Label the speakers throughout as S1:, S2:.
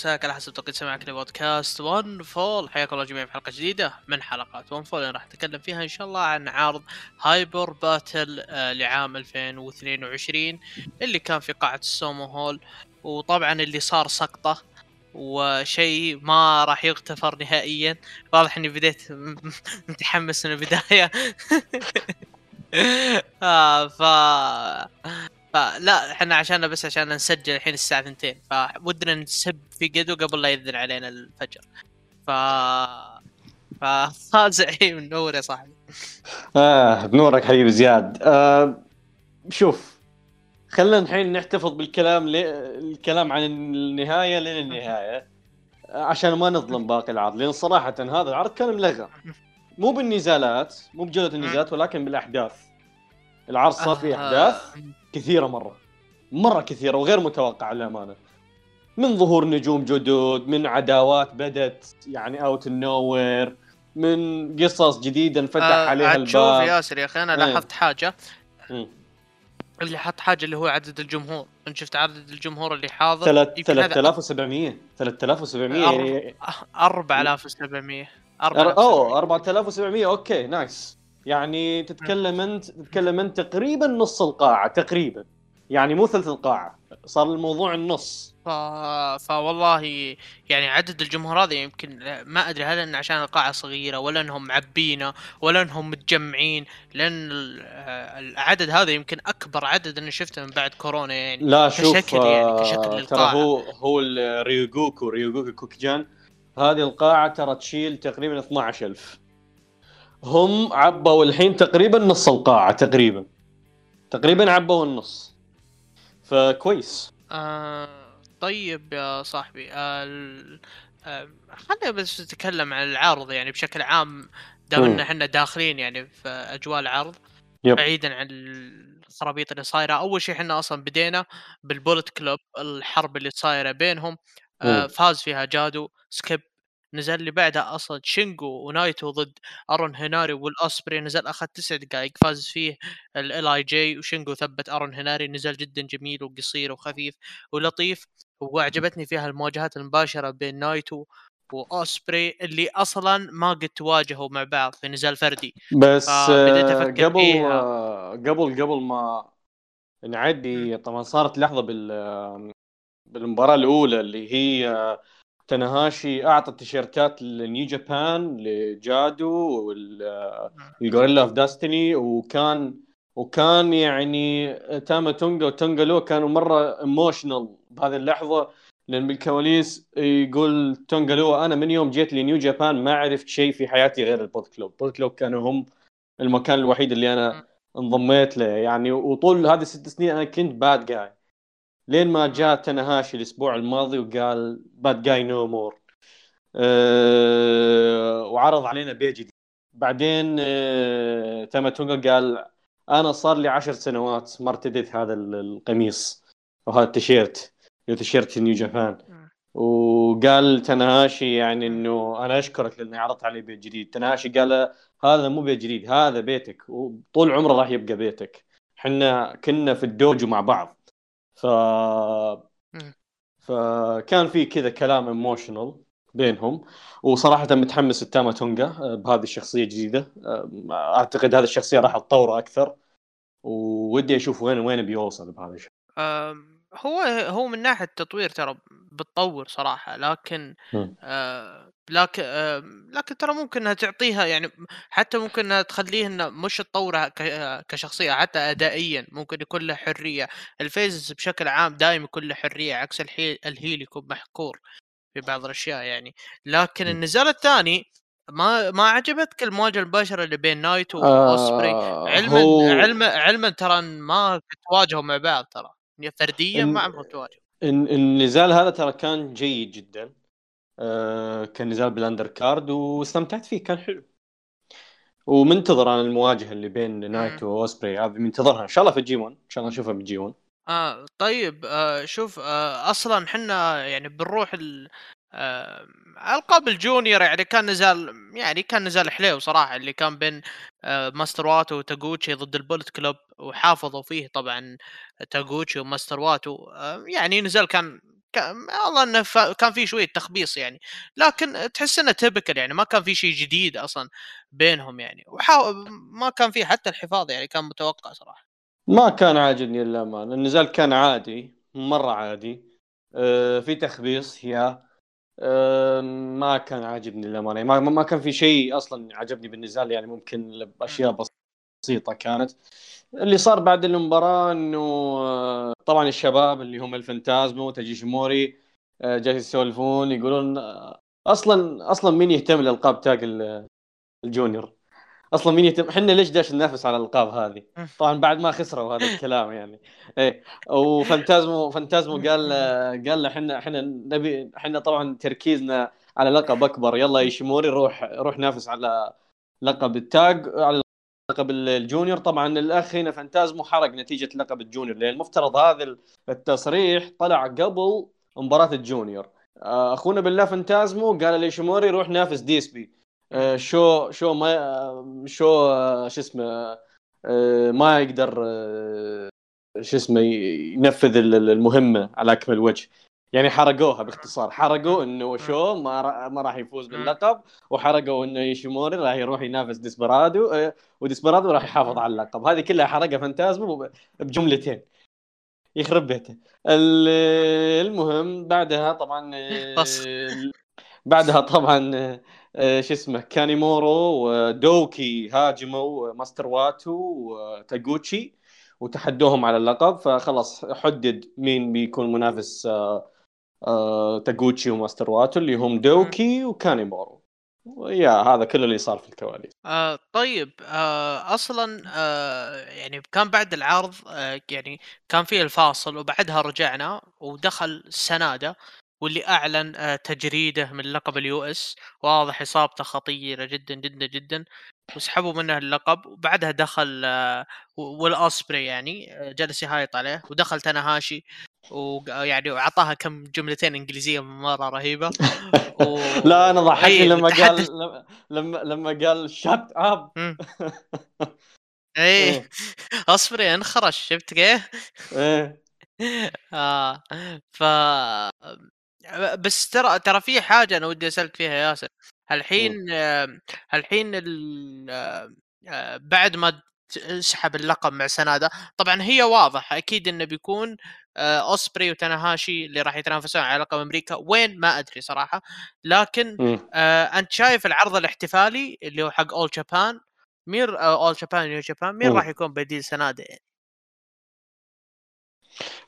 S1: مساك على حسب توقيت سماعك لبودكاست ون فول حياكم الله جميعا في حلقة جديدة من حلقات ون فول راح أتكلم فيها إن شاء الله عن عرض Hyper Battle آه لعام 2022 اللي كان في قاعة السومو hall وطبعا اللي صار سقطة وشيء ما راح يغتفر نهائيا. واضح إني بديت متحمس من البداية. آه ف فلا إحنا عشان بس عشان نسجل الحين الساعة 2 فودنا نسب في قدو قبل لا يذن علينا الفجر. ف فخازع منور يا صاحبي.
S2: آه بنورك حبيبي زياد. آه شوف خلينا الحين نحتفظ بالكلام ل... الكلام عن النهاية لين النهاية. عشان ما نظلم باقي العرض لأن صراحة هذا العرض كان ملغى. مو بالنزالات مو بجودة النزالات ولكن بالأحداث. العرض صار فيه أحداث. آه. كثيرة مرة. مرة كثيرة وغير متوقعة للأمانة. من ظهور نجوم جدد من عداوات بدت يعني out nowhere من قصص جديدة انفتح آه عليها الباب
S1: شوف ياسر يا أخي أنا إيه. لاحظت حاجة. م. اللي حط حاجة اللي هو عدد الجمهور. أنت شفت عدد الجمهور اللي حاضر؟
S2: 3700 3700
S1: يعني 4700
S2: أوه 4700 okay nice. يعني تتكلم انت تتكلم أنت تقريبا نص القاعة تقريبا. يعني مو ثلث القاعة صار الموضوع النص.
S1: ف... فوالله يعني عدد الجمهور هذا يمكن ما أدري هل انه عشان القاعة صغيرة ولا إنهم معبينة ولا إنهم متجمعين لأن العدد هذا يمكن أكبر عدد أنا شفته من بعد كورونا يعني.
S2: لا شوف كشكل يعني كشكل آه، للقاعة. ترى هو هو ريوغوكو ريوغوكو كوكجان هذه القاعة ترى تشيل تقريبا 12000 هم عبوا الحين تقريبا نص القاعة تقريبا. تقريبا عبوا النص. فكويس.
S1: آه طيب يا صاحبي آه آه خلينا بس نتكلم عن العرض يعني بشكل عام دام إن إحنا داخلين يعني في أجواء العرض yep. بعيدا عن الخرابيط اللي صايرة. أول شيء إحنا أصلا بدينا بال Bullet Club الحرب اللي صايرة بينهم. آه فاز فيها جادو. سكيب نزل اللي بعدها أصلا شينجو ونايتو ضد ارون هناري والاسبري نزل أخذ تسع دقائق فاز فيه ال LIJ وشينجو ثبت ارون هناري نزل جدا جميل وقصير وخفيف ولطيف. وعجبتني فيها المواجهات المباشرة بين نايتو واسبري اللي أصلا ما قد تواجهوا مع بعض في نزال فردي.
S2: بس آه، قبل آه، قبل قبل ما نعدي طبعا صارت لحظة بال بالمباراة الأولى اللي هي تناهاشي أعطى التيشيرتات ل New Japan لجادو وال Guerrillas of Destiny وكان وكان يعني تاما تونجا وتونجا لو كانوا مرة emotional بهذه اللحظة لأن بالكواليس يقول تونجا لو أنا من يوم جيت ل New Japan ما عرفت شيء في حياتي غير ال Bullet Club. ال Bullet Club كانوا هم المكان الوحيد اللي أنا انضميت له. يعني وطول هذه الست سنين أنا كنت bad guy لين ما جاء تنهاشي الأسبوع الماضي وقال bad guy no more وعرض علينا بيت جديد. بعدين أه تونجا قال أنا صار لي عشر سنوات ما ارتديت هذا القميص أو هذا التيشيرت تيشيرت New Japan وقال تنهاشي يعني إنه أنا أشكرك لأني عرضت علي بيت جديد. تنهاشي قال هذا مو بيت جديد هذا بيتك. وطول عمره راح يبقى بيتك. إحنا كنا في الدوجو مع بعض. ف فكان في كذا كلام ايموشنال بينهم. وصراحة متحمس التاما تونجا آه، بهذه الشخصية الجديدة. آه، أعتقد هذه الشخصية راح تطوره أكثر. ودي أشوف وين وين بيوصل بهذا الشيء
S1: هو هو من ناحية التطوير ترى بتطور صراحة لكن آه لكن آه لكن ترى ممكن إنها تعطيها يعني حتى ممكن إنها تخليه إنه مش تطورها كشخصية حتى ادائيا ممكن يكون له حرية. ال face بشكل عام دائما يكون له حرية عكس ال heel يكون محكور في بعض الأشياء يعني. لكن النزال الثاني ما ما عجبتك المواجهة المباشره اللي بين نايتو واوسبري آه علما هو... علما علما ترى ما تواجهوا مع بعض ترى. فرديا ما عمرهم تواجهوا
S2: النزال هذا ترى كان جيد جدا. آه كان نزال بال undercard واستمتعت فيه كان حلو. ومنتظر أنا المواجهة اللي بين نايتو وأوسبري. هذه منتظرها. إن شاء الله في G1 إن شاء الله نشوفها بال G1
S1: آه طيب آه شوف آه أصلا إحنا يعني بنروح. آه القاب ال junior يعني كان نزال يعني كان نزال حليو صراحة اللي كان بين آه ماستر واتو وتاغوتشي ضد ال Bullet Club وحافظوا فيه طبعا تاغوتشي وماستر واتو. آه يعني نزال كان والله إنه ف... كان في شوية تخبيص يعني لكن تحس إنه تبكر يعني ما كان في شيء جديد أصلا بينهم يعني وحاول ما كان في حتى الحفاظ يعني كان متوقع صراحة.
S2: ما كان عاجبني للامانه النزال كان عادي مرة عادي. آه في تخبيص يا ما كان عاجبني للامانه ما, ما كان في شيء أصلا عجبني بالنزال يعني ممكن اشياء بسيطة كانت. اللي صار بعد المباراة إنه آه، طبعا الشباب اللي هم الفانتازمو وتايجي ايشيموري آه، جالسين يسولفون يقولون آه، أصلا أصلا مين يهتم لألقاب تاق ال junior؟ أصلا مين يهتم إحنا ليش داش ننافس على الألقاب هذه؟ طبعا بعد ما خسروا هذا الكلام يعني. إيه. وفانتازمو فانتازمو قال قال إحنا إحنا نبي إحنا طبعا تركيزنا على لقب أكبر. يلا ايشيموري روح روح نافس على لقب ال tag على لقب ال junior. طبعا الاخ هنا فانتازمو حرق نتيجة لقب ال junior لأن المفترض هذا التصريح طلع قبل مباراة ال junior. آه، أخونا بالله فانتازمو قال لايشيموري روح نافس ديسبي شو شو ما آه، شو شو اسمه ما يقدر شو اسمه ينفذ المهمة على اكمل وجه. يعني حرقوها باختصار. حرقوا إنه شو ما ما راح يفوز باللقب وحرقوا إنه ايشيموري راح يروح ينافس ديسبرادو آه، وديسبرادو راح يحافظ على اللقب. هذه كلها حرقها فانتازمو بجملتين. يخرب بيته. المهم بعدها طبعا آه، بعدها طبعا آه، شو اسمه كانيمورو ودوكي هاجموا ماستر واتو وتاغوتشي وتحدوهم على اللقب. فخلص حدد مين بيكون منافس آه، تاغوتشي وماستر واتو اللي هم دوكي وكانيمورو. يا هذا كل اللي صار في الكواليس.
S1: آه طيب آه أصلا آه يعني كان بعد العرض آه يعني كان في الفاصل وبعدها رجعنا ودخل سناده واللي أعلن آه تجريده من لقب ال US. واضح إصابته خطيرة جدا جدا جدا. وسحبوا منه اللقب. وبعدها دخل آه والأوسبري يعني آه، جلس يهايط عليه. ودخل تناهاشي. ويعني وأعطاها كم جملتين إنجليزية مرة رهيبة.
S2: و... لا أنا ضحكني لما قال لما لما قال شت اب
S1: إيه. اصبري انخرش شفت كيف؟ إيه. آه. ف بس ترى ترى في حاجة أنا ودي أسألك فيها ياسر. الحين الحين آه، بعد ما سحب اللقب مع سنادا طبعا هي واضح أكيد إنه بيكون أوسبري وتناهاشي اللي راح يتنافسون على لقب أمريكا وين ما أدري صراحة. لكن آه أنت شايف العرض الاحتفالي اللي هو حق اول جابان مين اول جابان نيو جابان مين راح يكون بديل سنادا يعني؟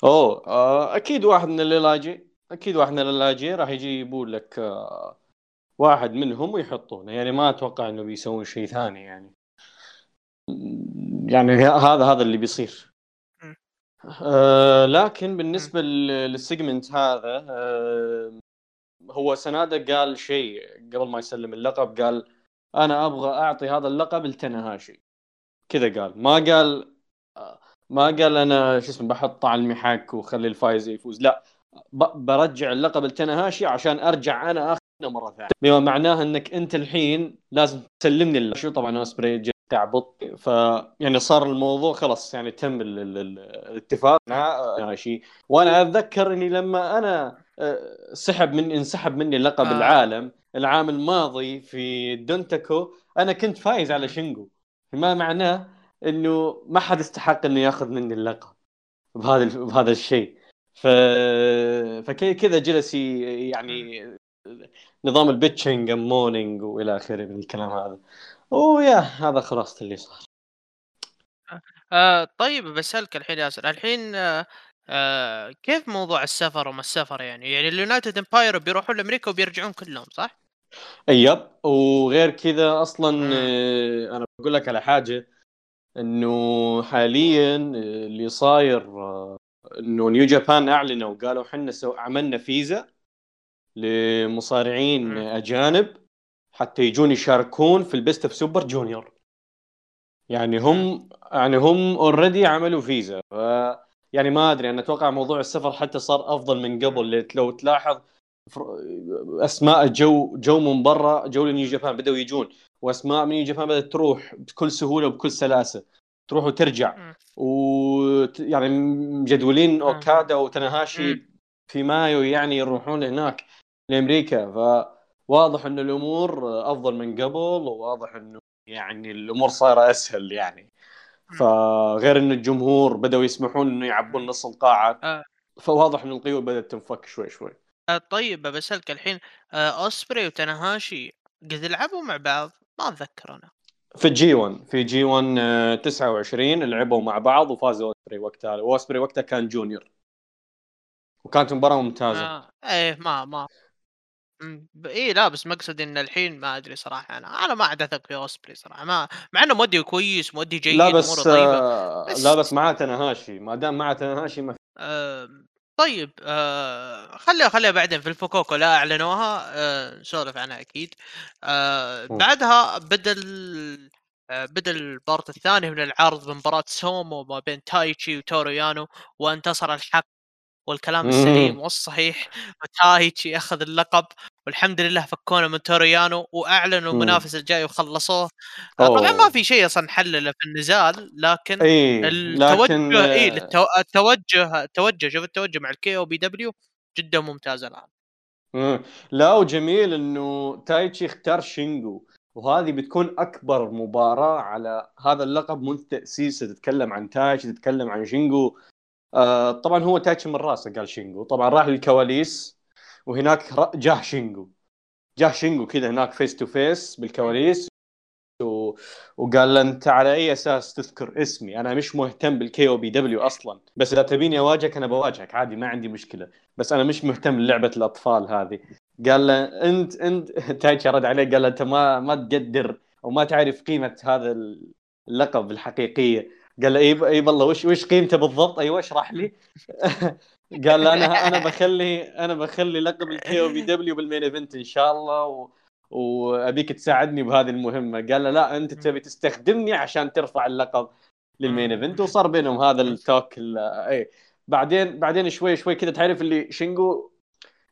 S2: أوه آه أكيد واحد من اللاجي أكيد واحد من اللاجي راح يجيبون لك آه واحد منهم ويحطونه. يعني ما أتوقع إنه بيسوون شيء ثاني يعني. يعني هذا هذا اللي بيصير. آه لكن بالنسبة لل segment هذا آه هو سنادة قال شيء قبل ما يسلم اللقب قال أنا أبغى أعطي هذا اللقب لتنهاشي. كذا قال. ما قال ما قال أنا شو اسمه بحط طعن المحك وخلي الفايز يفوز. لا. برجع اللقب لتنهاشي عشان أرجع أنا اخذه مرة ثانية. بما معناه إنك أنت الحين لازم تسلمني شو طبعا اسبري تعبط. ف يعني صار الموضوع خلاص يعني تم الاتفاق. مع شيء وأنا أتذكر إني لما أنا آه، سحب من انسحب مني لقب آه. العالم العام الماضي في دونتاكو أنا كنت فايز على شينجو. ما معناه إنه ما حد استحق إنه يأخذ مني اللقب بهذا بهذا الشيء. ف فكذا جلس يعني نظام ال bitching moaning وإلى آخره من الكلام هذا. ويا هذا خلاص اللي صار.
S1: آه طيب بسألك الحين ياسر. الحين آه آه كيف موضوع السفر وما السفر يعني؟ يعني اليونايتد امباير بيروحون لأمريكا وبيرجعون كلهم صح؟
S2: yep وغير كذا أصلا آه أنا بقول لك على حاجة. إنه حاليا آه، اللي صاير آه إنه نيو جابان أعلنوا وقالوا إحنا عملنا فيزا لمصارعين أجانب حتى يجون يشاركون في البيست اوف سوبر جونيور يعني هم يعني هم already عملوا فيزا. ف يعني ما أدري أنا أتوقع موضوع السفر حتى صار أفضل من قبل. لو تلاحظ أسماء جو جو من برا جو لنيو جابان بدأوا يجون وأسماء من نيو جابان بدأت تروح بكل سهولة وبكل سلاسة. تروح وترجع. ويعني مجدولين أوكادا وتاناهاشي في مايو يعني يروحون هناك لأمريكا. فواضح إن الأمور أفضل من قبل وواضح إنه يعني الأمور صايرة أسهل يعني. فغير إن الجمهور بدأوا يسمحون إنه يعبون نص القاعة. آه. فواضح إن القيود بدأت تنفك شوي شوي.
S1: آه طيب بسالك الحين آه أوسبري وتاناهاشي قد لعبوا مع بعض؟ ما أتذكر أنا.
S2: في جي 1 في جي 1 29 لعبوا مع بعض وفازوا أوسبري وقتها. واوسبري وقتها كان junior. وكانت مباراة ممتازة.
S1: آه. إيه ما ما. اي لا بس مقصد إن الحين ما أدري صراحة. أنا أنا ما عاد اثق في أوسبري صراحة. ما مع إنه مو دي كويس مو دي جيد
S2: لا بس, طيبة. آه، بس لا بس معاه تاناهاشي. ما دام معاه تاناهاشي ما
S1: آه طيب آه خليها خليها بعدين في الفوكوكا لا أعلنوها آه نسولف عنها أكيد. آه بعدها بدل آه بدا ال part الثاني من العرض بمباراة سومو ما بين تايتشي وتورو يانو وانتصر الحق والكلام السليم والصحيح. وتايتشي أخذ اللقب والحمد لله فكونا من تورو يانو وأعلنوا المنافس الجاي وخلصوه. آه، طبعا ما في شيء أصلا حلله في النزال لكن
S2: إيه
S1: التوجه لكن... التو... التوجه التوجه شوف التوجه مع الكي أو بي دبليو جدا ممتاز الآن.
S2: لا وجميل إنه تايتشي اختار شينجو وهذه بتكون أكبر مباراة على هذا اللقب منذ تاسيسه تتكلم عن تايتشي تتكلم عن شينجو. آه طبعا هو تايتشي من راسه قال شينجو. طبعا راح للكواليس وهناك جاه شينجو. جاه شينجو كذا هناك face to face بالكواليس و... وقال له أنت على أي أساس تذكر اسمي؟ أنا مش مهتم بالكي أو بي دبليو أصلا. بس إذا تبيني أواجهك أنا بواجهك. عادي ما عندي مشكلة. بس أنا مش مهتم بلعبه الأطفال هذه. قال له أنت أنت تايتشي رد عليه قال له أنت ما ما تقدر أو ما تعرف قيمة هذا اللقب الحقيقية. قال له اي اي والله وش وش قيمته بالضبط؟ أيوه اشرح لي. قال أنا أنا بخلي أنا بخلي لقب الكي أو بي دبليو بال main event إن شاء الله و... وأبيك تساعدني بهذه المهمة. قال له لا أنت تبي تستخدمني عشان ترفع اللقب لل main event. وصار بينهم هذا ال talk اي بعدين بعدين شوي شوي كذا تعرف اللي شينجو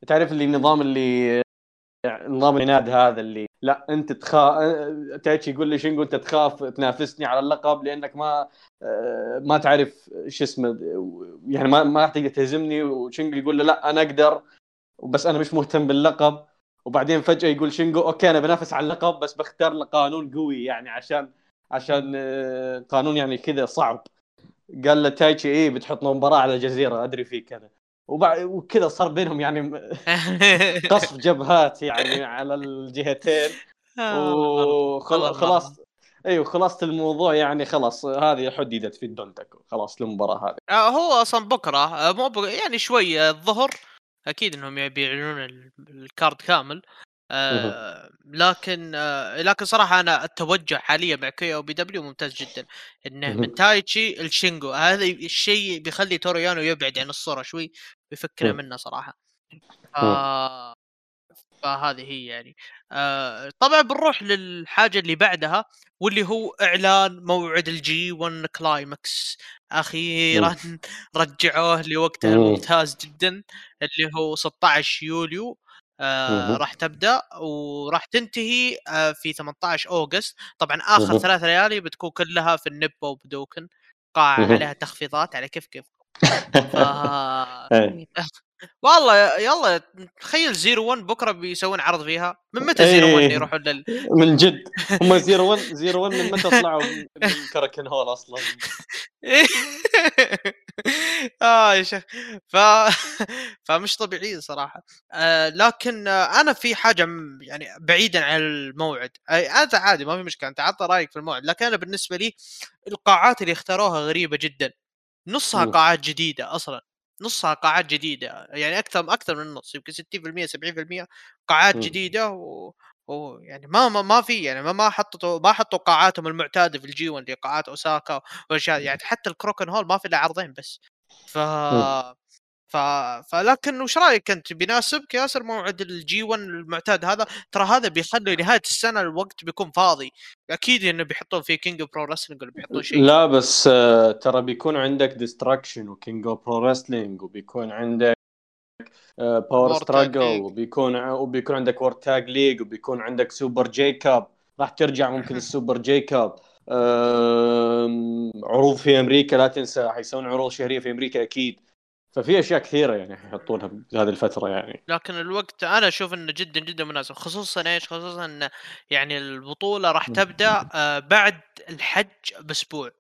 S2: تعرف اللي النظام اللي نظام العناد هذا اللي لا انت تخاف تايتشي يقول لي شينجو انت تخاف تنافسني على اللقب لأنك ما ما تعرف شو اسمه يعني ما ما راح تقدر تهزمني. وشينجو يقول له لا أنا أقدر بس أنا مش مهتم باللقب. وبعدين فجأة يقول شينجو okay أنا بنافس على اللقب بس بختار قانون قوي يعني عشان عشان قانون يعني كذا صعب. قال له تايتشي إيه بتحطنا مباراة على الجزيرة أدري فيك أنا. وكذا صار بينهم يعني قصف جبهات يعني على الجهتين. آه، وخلاص أيوه خلاص الموضوع يعني خلاص هذه حددت في الدونتاكو. خلاص المباراه هذه.
S1: آه، هو أصلا بكرة آه، مو يعني شوي الظهر. أكيد إنهم بيعلنون ال card كامل. آه لكن آه لكن صراحة أنا التوجه حاليا مع كي أو بي دبليو ممتاز جدا. إنه من تايتشي الشينجو هذا الشيء بيخلي تورو يانو يبعد عن الصورة شوي. بيفكنا منه صراحة. آه فهذه هي يعني. آه طبعا بنروح للحاجة اللي بعدها واللي هو إعلان موعد الجي 1 كلايمكس أخيرا رجعوه لوقته الممتاز جدا اللي هو 16 يوليو. آه راح تبدأ وراح تنتهي آه في 18 August. طبعا آخر ثلاث ليالي بتكون كلها في النيبون بودوكان قاعه عليها تخفيضات على كيف كيف. ف... إيه. والله يلا تخيل زيرو 1 بكرة بيسوون عرض فيها. من متى زيرو 1 إيه. يروحون لل
S2: من جد. هم زيرو 1 زيرو 1 من متى طلعوا من كوراكوين هول أصلا؟
S1: آه يا شيخ. ف فمش طبيعيين صراحة. آه لكن آه أنا في حاجة يعني بعيدا عن الموعد. انت عادي ما في مشكلة. أنت عطى رأيك في الموعد. لكن أنا بالنسبة لي القاعات اللي اختاروها غريبة جدا. نصها قاعات جديدة أصلا نصها قاعات جديدة يعني أكثر أكثر من النص يمكن 60% 70% قاعات م. جديدة و... ويعني ما ما, ما في يعني ما ما حطوا ما حطوا قاعاتهم المعتادة في ال G1 اللي قاعات أوساكا والاشياء يعني حتى ال Korakuen Hall ما في إلا عرضين بس. ف ف... فلكن وش رأيك أنت؟ بيناسبك ياسر موعد ال G1 المعتاد هذا؟ ترى هذا بيخلي نهايه السنة الوقت بيكون فاضي. أكيد إنه بيحطون في كينج برو رسلينج ولا بيحطون شيء.
S2: لا بس آه، ترى بيكون عندك Destruction وكينج برو رسلينج وبيكون عندك Power Struggle وبيكون وبيكون عندك World Tag League وبيكون عندك Super J-Cup راح ترجع ممكن ال Super J-Cup عروض في أمريكا لا تنسى حيسوون عروض شهرية في أمريكا أكيد. ففي أشياء كثيرة يعني يحطونها بهذه الفترة يعني.
S1: لكن الوقت أنا أشوف إنه جدا جدا مناسب خصوصا إيش؟ خصوصا إنه يعني البطولة راح تبدأ آه، بعد الحج بأسبوع.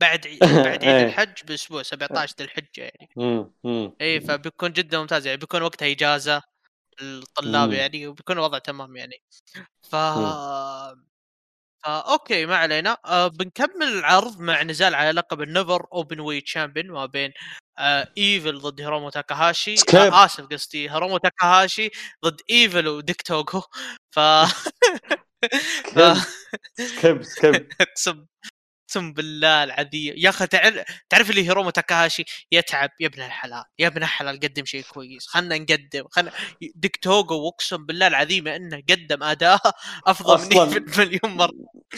S1: بعد عيد بعد عيد إيه. الحج بأسبوع 17 ذي الحجة يعني. اي فبيكون جدا ممتاز يعني بيكون وقتها إجازة الطلاب يعني وبيكون الوضع تمام يعني. ف آه أوكي ما علينا. آه بنكمل العرض مع نزال على لقب ال NEVER Openweight Champion ما بين آه ايفل ضد هيرومو تاكاهاشي آه آسف قصدي هيرومو تاكاهاشي ضد ايفل وديك توغو ف
S2: skip
S1: skip أقسم بالله العظيم. يا أخي تعرف تعرف اللي هيرومو تاكاهاشي يتعب؟ يا ابن الحلال يا ابن الحلال قدم شيء كويس. خلنا نقدم خلنا ديك توغو أقسم بالله العظيم إنه قدم أداء أفضل مني مليون مرة.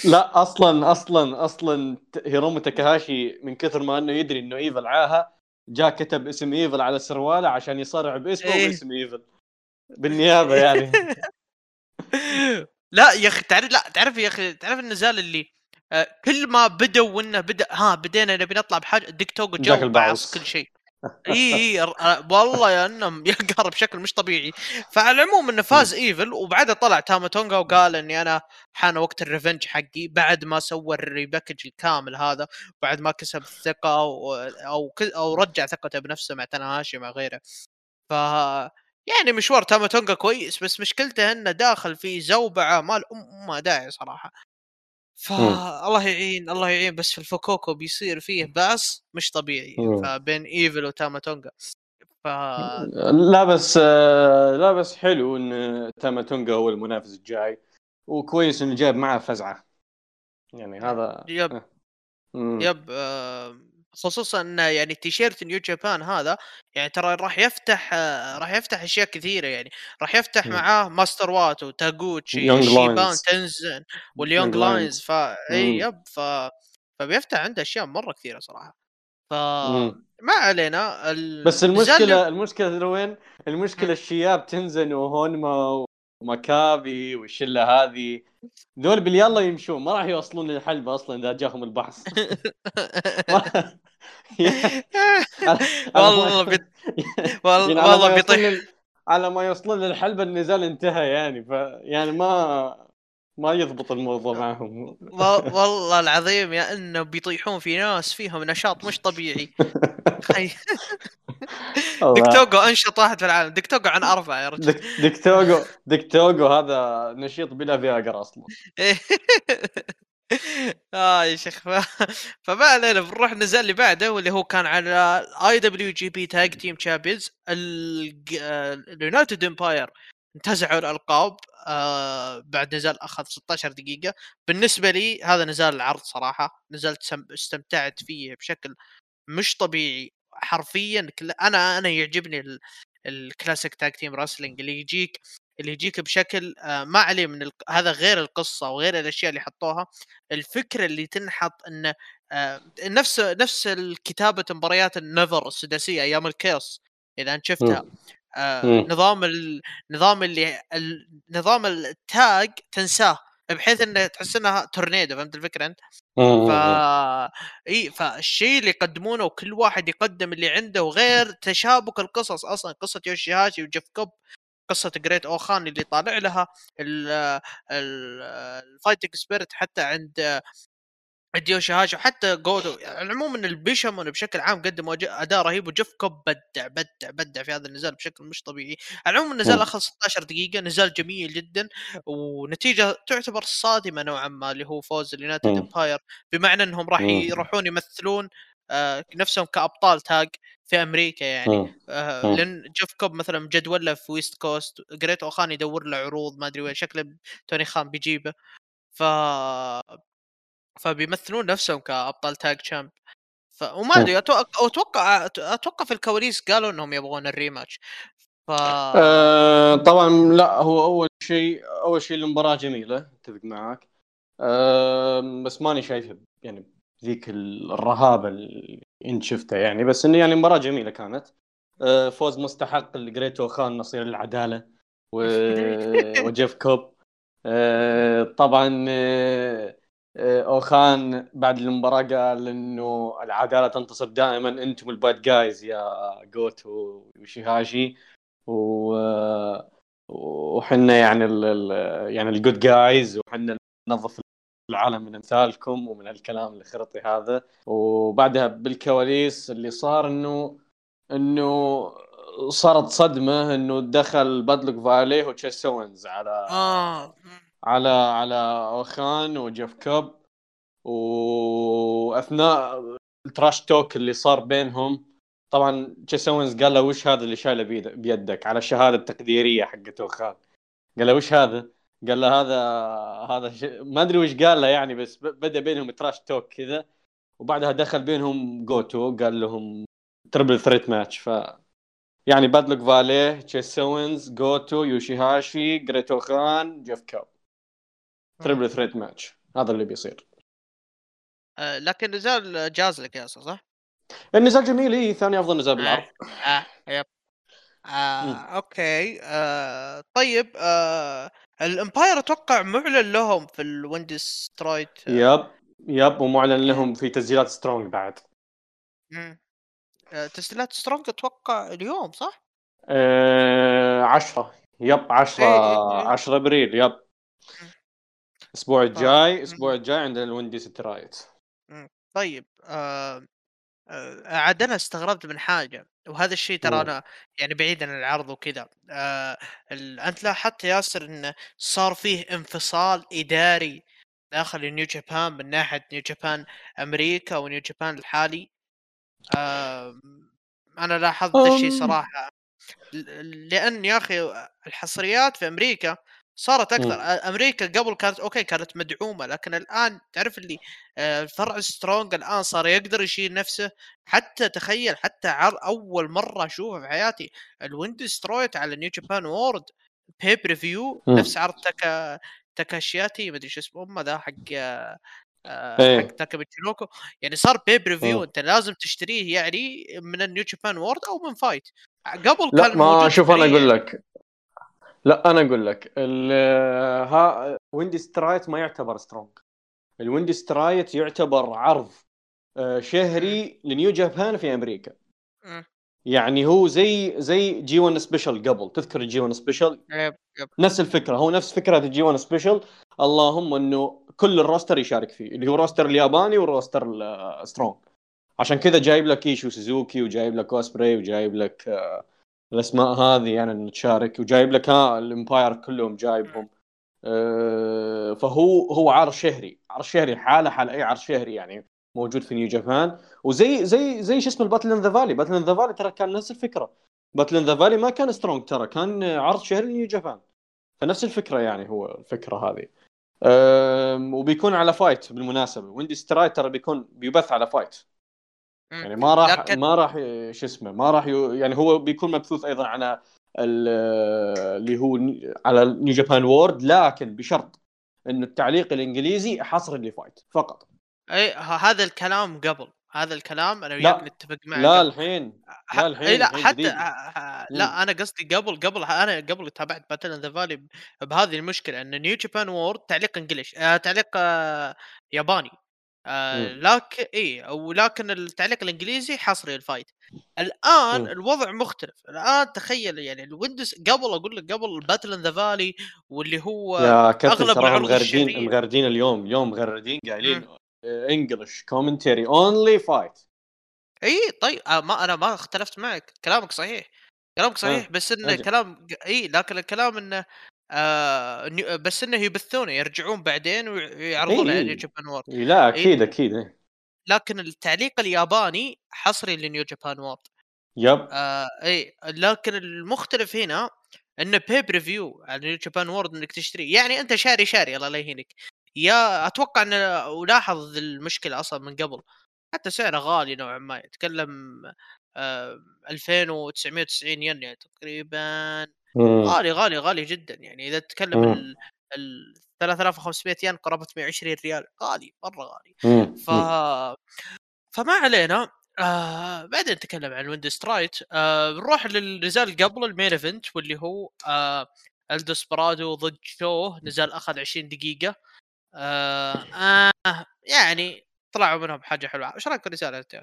S2: لا أصلا أصلا أصلا هيرومو تاكاهاشي من كثر ما إنه يدري إنه إيفل عاها جاء كتب اسم إيفل على سرواله عشان يصارع باسمه إيه؟ واسم إيفل. بالنيابة يعني.
S1: لا يا أخي تعرف لا تعرف يا أخي تعرف النزال اللي كل ما بدوا وانه بدأ ها بدينا نبي نطلع بحاجة ديك توك جو كل شيء. إي إي والله يا إنهم يقهر بشكل مش طبيعي. فعلى العموم إنه فاز إيفل وبعدها طلع تاما تونغا وقال إني أنا حان وقت الريفنج حقي بعد ما سوى الريباكج الكامل هذا بعد ما كسب الثقة أو أو, أو رجع ثقته بنفسه مع تناهاشي مع غيره. ف يعني مشوار تاما تونغا كويس بس مشكلته إنه داخل في زوبعة مال ما داعي صراحة. فالله يعين الله يعين بس في الفوكوكو بيصير فيه باس مش طبيعي فبين إيفل وتاما تونغا ف
S2: لا بس لا بس حلو إن تاما تونغا هو المنافس الجاي وكويس إنه جاب معه فزعة. يعني هذا
S1: yep. yep آه خصوصا يعني تيشيرت New Japan هذا يعني ترى راح يفتح راح يفتح أشياء كثيرة يعني. راح يفتح م. معاه ماستر واتو تاغوتشي جابان تنزان وال Young Lions ف إي yep ف فبيفتح عنده أشياء مرة كثيرة صراحة. ف ما علينا
S2: ال... بس المشكلة المشكلة وين؟ المشكلة الشياب تنزن وهونما ومكابي والشلة هذه. دول باليلا يمشون ما راح يوصلون للحلبة أصلا إذا جاهم البحث.
S1: والله بت... والله والله بيطيح.
S2: على ما يوصلون للحلبة النزال انتهى يعني ف يعني ما ما يضبط الموضوع معهم.
S1: والله العظيم يا إنه بيطيحون في ناس فيهم نشاط مش طبيعي. ديك توغو أنشط واحد في العالم. ديك توغو عن أربعة يا رجل.
S2: ديك توغو ديك توغو هذا نشيط بلا فياجرا أصلا.
S1: آه يا شيخ. فما علينا بنروح النزال اللي بعده واللي هو كان على IWGP Tag Team Champions ال United Empire انتزعوا الألقاب. آه بعد نزال أخذ 16 دقيقة. بالنسبة لي هذا نزال العرض صراحة نزال استمتعت فيه بشكل مش طبيعي حرفيا. أنا أنا يعجبني الكلاسيك تاك تيم راسلينج اللي يجيك اللي يجيك بشكل آه، ما عليه من. هذا غير القصة وغير الأشياء اللي حطوها. الفكرة اللي تنحط إن آه، نفس نفس الكتابة مباريات النذر السداسية أيام الكيس إذا أنت شفتها. آه نظام النظام اللي نظام التاج تنساه بحيث إنه تحس إنها تورنيدو فهمت الفكرة أنت؟ ف إي فالشيء اللي يقدمونه وكل واحد يقدم اللي عنده وغير تشابك القصص أصلا قصة يوشي هاشي وجيف كوب قصة جريت أوخان اللي طالع لها الفايتنج سبيريت حتى عند ديو شهاش وحتى جودو يعني العموم إن البيشمون بشكل عام قدموا اداء رهيب وجيف كوب بدع بدع بدع في هذا النزال بشكل مش طبيعي. العموم النزال اخذ 16 دقيقة نزال جميل جدا ونتيجة تعتبر صادمة نوعا ما اللي هو فوز ال United Empire بمعنى إنهم راح يروحون يمثلون آه نفسهم كأبطال tag في أمريكا يعني. آه لأن جيف كوب مثلا مجدوله في West Coast Great أوخان يدور له عروض ما أدري وين شكله توني خان بيجيبه. ف فبيمثلون نفسهم كأبطال tag champ ف... وما أدري أتوقع أتوقع في الكواليس قالوا إنهم يبغون ال rematch.
S2: ف أه طبعا لا هو أول شيء أول شيء المباراة جميلة أتفق معاك. أه بس ماني شايفها يعني ذيك الرهابه اللي انت شفتها يعني. بس إنه يعني مباراة جميلة كانت. أه فوز مستحق ل Great أوخان نصير العدالة و... وجيف كوب. أه طبعا أه أوخان بعد المباراة قال إنه العدالة تنتصر دائما أنتم ال bad guys يا جوتو وشيهاشي و وحنا يعني ال يعني الجود جايز وحنا ننظف العالم من أمثالكم ومن الكلام الخرطي هذا وبعدها بالكواليس اللي صار إنه إنه صارت صدمة إنه دخل بادلوك فالي وتشيس اوينز على
S1: آه.
S2: على على أوخان وجيف كوب وأثناء ال trash talk اللي صار بينهم. طبعا تشيس اوينز قال له وش هذا اللي شايله بيدك على الشهادة التقديرية حقت أوخان. قال له وش هذا؟ قال له هذا هذا ش... ما أدري وش قال له يعني بس بدأ بينهم trash talk كذا. وبعدها دخل بينهم جوتو قال لهم triple threat match ف يعني بادلوك فاليه تشيس اوينز جوتو يوشيهاشي جريت أوخان جيف كاب. triple threat match هذا اللي بيصير.
S1: آه لكن نزال جاز لك يا صح؟
S2: النزال جميل. اي ثاني أفضل نزال بالعرض.
S1: آه, آه. yep. آه okay. آه طيب آه ال Empire أتوقع معلن لهم في ال Windy City Riot
S2: آه. yep. yep ومعلن لهم في تسجيلات Strong بعد.
S1: آه تسجيلات Strong أتوقع اليوم صح؟
S2: آه عشرة. yep عشرة. إيه إيه إيه. عشرة ابريل yep. الأسبوع الجاي الأسبوع الجاي عندنا ال Windy City Riot
S1: طيب آه آه، عاد أنا استغربت من حاجة وهذا الشيء ترى أنا يعني بعيد عن العرض وكذا آه أنت لاحظت ياسر انه صار فيه انفصال إداري داخل نيو جابان من ناحية نيو جابان أمريكا ونيو جابان الحالي؟ آه أنا لاحظت الشيء صراحة لأن يا أخي الحصريات في أمريكا صارت أكثر. م. أمريكا قبل كانت okay كانت مدعومة لكن الآن تعرف اللي الفرع Strong الآن صار يقدر يشيل نفسه. حتى تخيل حتى عر أول مرة اشوفه في حياتي ال Windy City Riot على نيو جابان World pay-per-view نفس عرض تاكا تاكاشياتي ما أدري شو اسمه أمه ذا حق آه حق تاكا بيتشينوكو يعني صار pay-per-view أنت لازم تشتريه يعني من النيو جابان World أو من FITE. قبل
S2: لا كان ما شوف أنا أقول لك لا أنا أقول لك ها Windy City Riot ما يعتبر Strong ال Windy City Riot يعتبر عرض آه، شهري لنيو جابان في أمريكا. يعني هو زي زي G1 Special قبل. تذكر ال G1 Special نفس الفكرة هو نفس فكرة ال G1 Special اللهم إنه كل ال roster يشارك فيه اللي هو roster الياباني وال roster ال Strong عشان كذا جايب لك ايشي سوزوكي وجايب لك اوسبري وجايب لك آه الأسماء هذه يعني نتشارك وجايب لك ها ال Empire كلهم جايبهم. أه فهو هو عرض شهري عرض شهري حاله حال أي عرض شهري يعني موجود في نيو جابان وزي زي زي شو اسمه ال Battle in the Valley Battle in the Valley ترى كان نفس الفكرة. Battle in the Valley ما كان Strong ترى كان عرض شهري لنيو جابان فنفس الفكرة يعني هو الفكرة هذه. وبيكون على FITE بالمناسبة. Windy City Riot ترى بيكون بيبث على FITE يعني ما راح لكن... ما راح شو اسمه ما راح. يعني هو بيكون مبثوث أيضا على اللي هو على نيو جابان World لكن بشرط انه التعليق الإنجليزي حصري ل FITE فقط.
S1: إي هذا الكلام قبل. هذا الكلام أنا وياك نتفق معك
S2: لا الحين لا الحين
S1: لا حتى لا أنا قصدي قبل قبل أنا قبل تابعت Battle the Valley بهذه المشكلة إن نيو جابان World تعليق English آه تعليق آه ياباني. آه لكن إي ولكن التعليق الإنجليزي حصري ال FITE. الآن م. الوضع مختلف. الآن تخيل يعني ال Windy قبل أقول لك قبل Battle in the Valley واللي هو
S2: يا كابتن ترى مغردين مغردين اليوم اليوم مغردين قايلين English commentary only FITE
S1: إي طيب آه ما أنا ما اختلفت معك. كلامك صحيح. كلامك صحيح أه. بس انه كلام إي لكن الكلام إنه آه بس إنه يبثونه يرجعون بعدين ويعرضون
S2: على
S1: نيو جابان World
S2: لا أكيد إيه. أكيد إيه.
S1: لكن التعليق الياباني حصري لنيو جابان World.
S2: yep.
S1: آه اي لكن المختلف هنا إنه pay-per-view على نيو جابان World إنك تشتري. يعني أنت شاري شاري الله لا يهينك يا أتوقع إن ولاحظ المشكلة أصلا من قبل. حتى سعره غالي نوعا ما. يتكلم آه 2990 ين يعني تقريبا. غالي غالي غالي جدا. يعني إذا تتكلم ال ال 3500 ين قرابه 120 ريال غالي مرة غالي. ف فما علينا آه بعدين نتكلم عن Windy City Riot. آه نروح للنزال قبل ال main event واللي هو آه الدوسبرادو ضد شو نزال أخذ 20 دقيقة. آه, آه يعني طلعوا منهم بحاجه حلوة. إيش رأيك الرساله أنت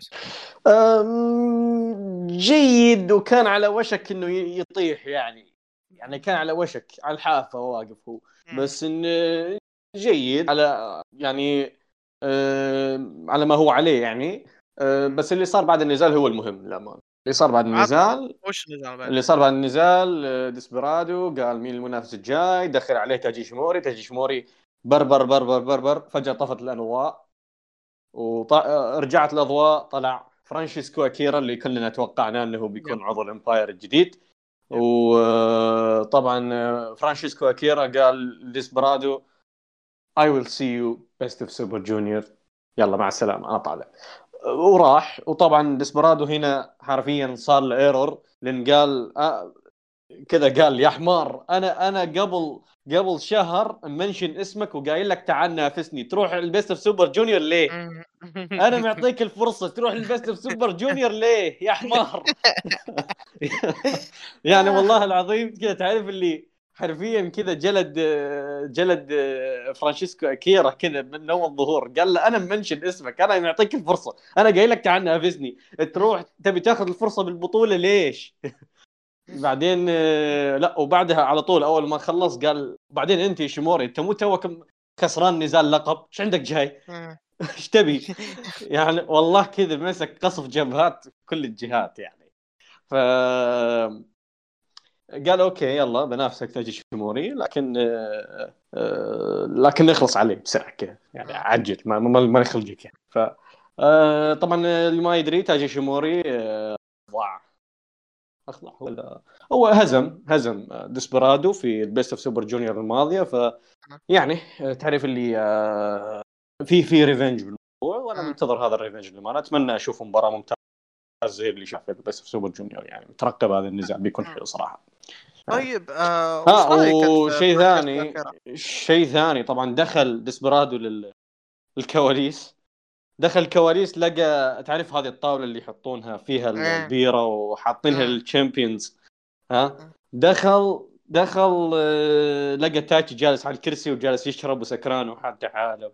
S2: جيد وكان على وشك إنه يطيح يعني. يعني كان على وشك على الحافة واقف هو. بس انه جيد على يعني آه على ما هو عليه يعني. آه بس اللي صار بعد النزال هو المهم للأمانة. اللي صار بعد النزال
S1: وش النزال بعد؟
S2: اللي صار بعد النزال آه، ديسبرادو قال مين المنافس الجاي دخل عليه تايجي ايشيموري تايجي ايشيموري بربر بربر بربر فجأة طفت الانوار ورجعت الأضواء طلع فرانشيسكو أكيرا اللي كلنا توقعناه إنه بيكون عضو ال Empire الجديد. وطبعا آه، فرانشيسكو أكيرا قال ديسبرادو I will see you Best of Super Junior يلا مع السلامة أنا طالع. وراح. وطبعا ديسبرادو هنا حرفيا صار له error لأن قال آه كذا قال يا حمار أنا أنا قبل قبل شهر mention اسمك وقايل لك تعال نافسني تروح ال Best of Super Junior ليه؟ أنا معطيك الفرصة تروح ال Best of Super Junior ليه يا حمار؟ يعني والله العظيم كذا تعرف اللي حرفيا كذا جلد جلد فرانشيسكو أكيرا كذا من اول الظهور قال له أنا mention اسمك أنا معطيك الفرصة أنا قايل لك تعال نافسني تروح تبي تاخذ الفرصة بالبطولة ليش؟ بعدين آه، لا وبعدها على طول أول ما خلص قال بعدين إيشيموري انت مو توك خسران نزال لقب إيش عندك جاي؟ إيش تبي؟ يعني والله كذا مسك قصف جبهات كل الجهات يعني ف قال okay يلا بنافسك تايجي إيشيموري لكن آه، آه، لكن نخلص عليه بسرعة كذا يعني عجل ما ما نخلجك يعني ف طبعا اللي ما يدري تايجي إيشيموري ضاع اخضع ولا هو هزم هزم ديسبرادو في ال Best of Super Junior الماضية ف يعني تعرف اللي آه، في في revenge بالموضوع وأنا منتظر هذا ال revenge للامانه أتمنى أشوف مباراة ممتازة زي اللي شاف ال Best of Super Junior يعني مترقب هذا النزال بيكون حلو صراحة.
S1: طيب
S2: آه ها وشيء ثاني شيء ثاني طبعا دخل ديسبرادو للكواليس. دخل الكواليس لقى تعرف هذه الطاولة اللي يحطونها فيها إيه. البيرة وحاطينها إيه. لل champions ها إيه. دخل دخل آه، لقى تايتشي جالس على الكرسي وجالس يشرب وسكران وحالته حاله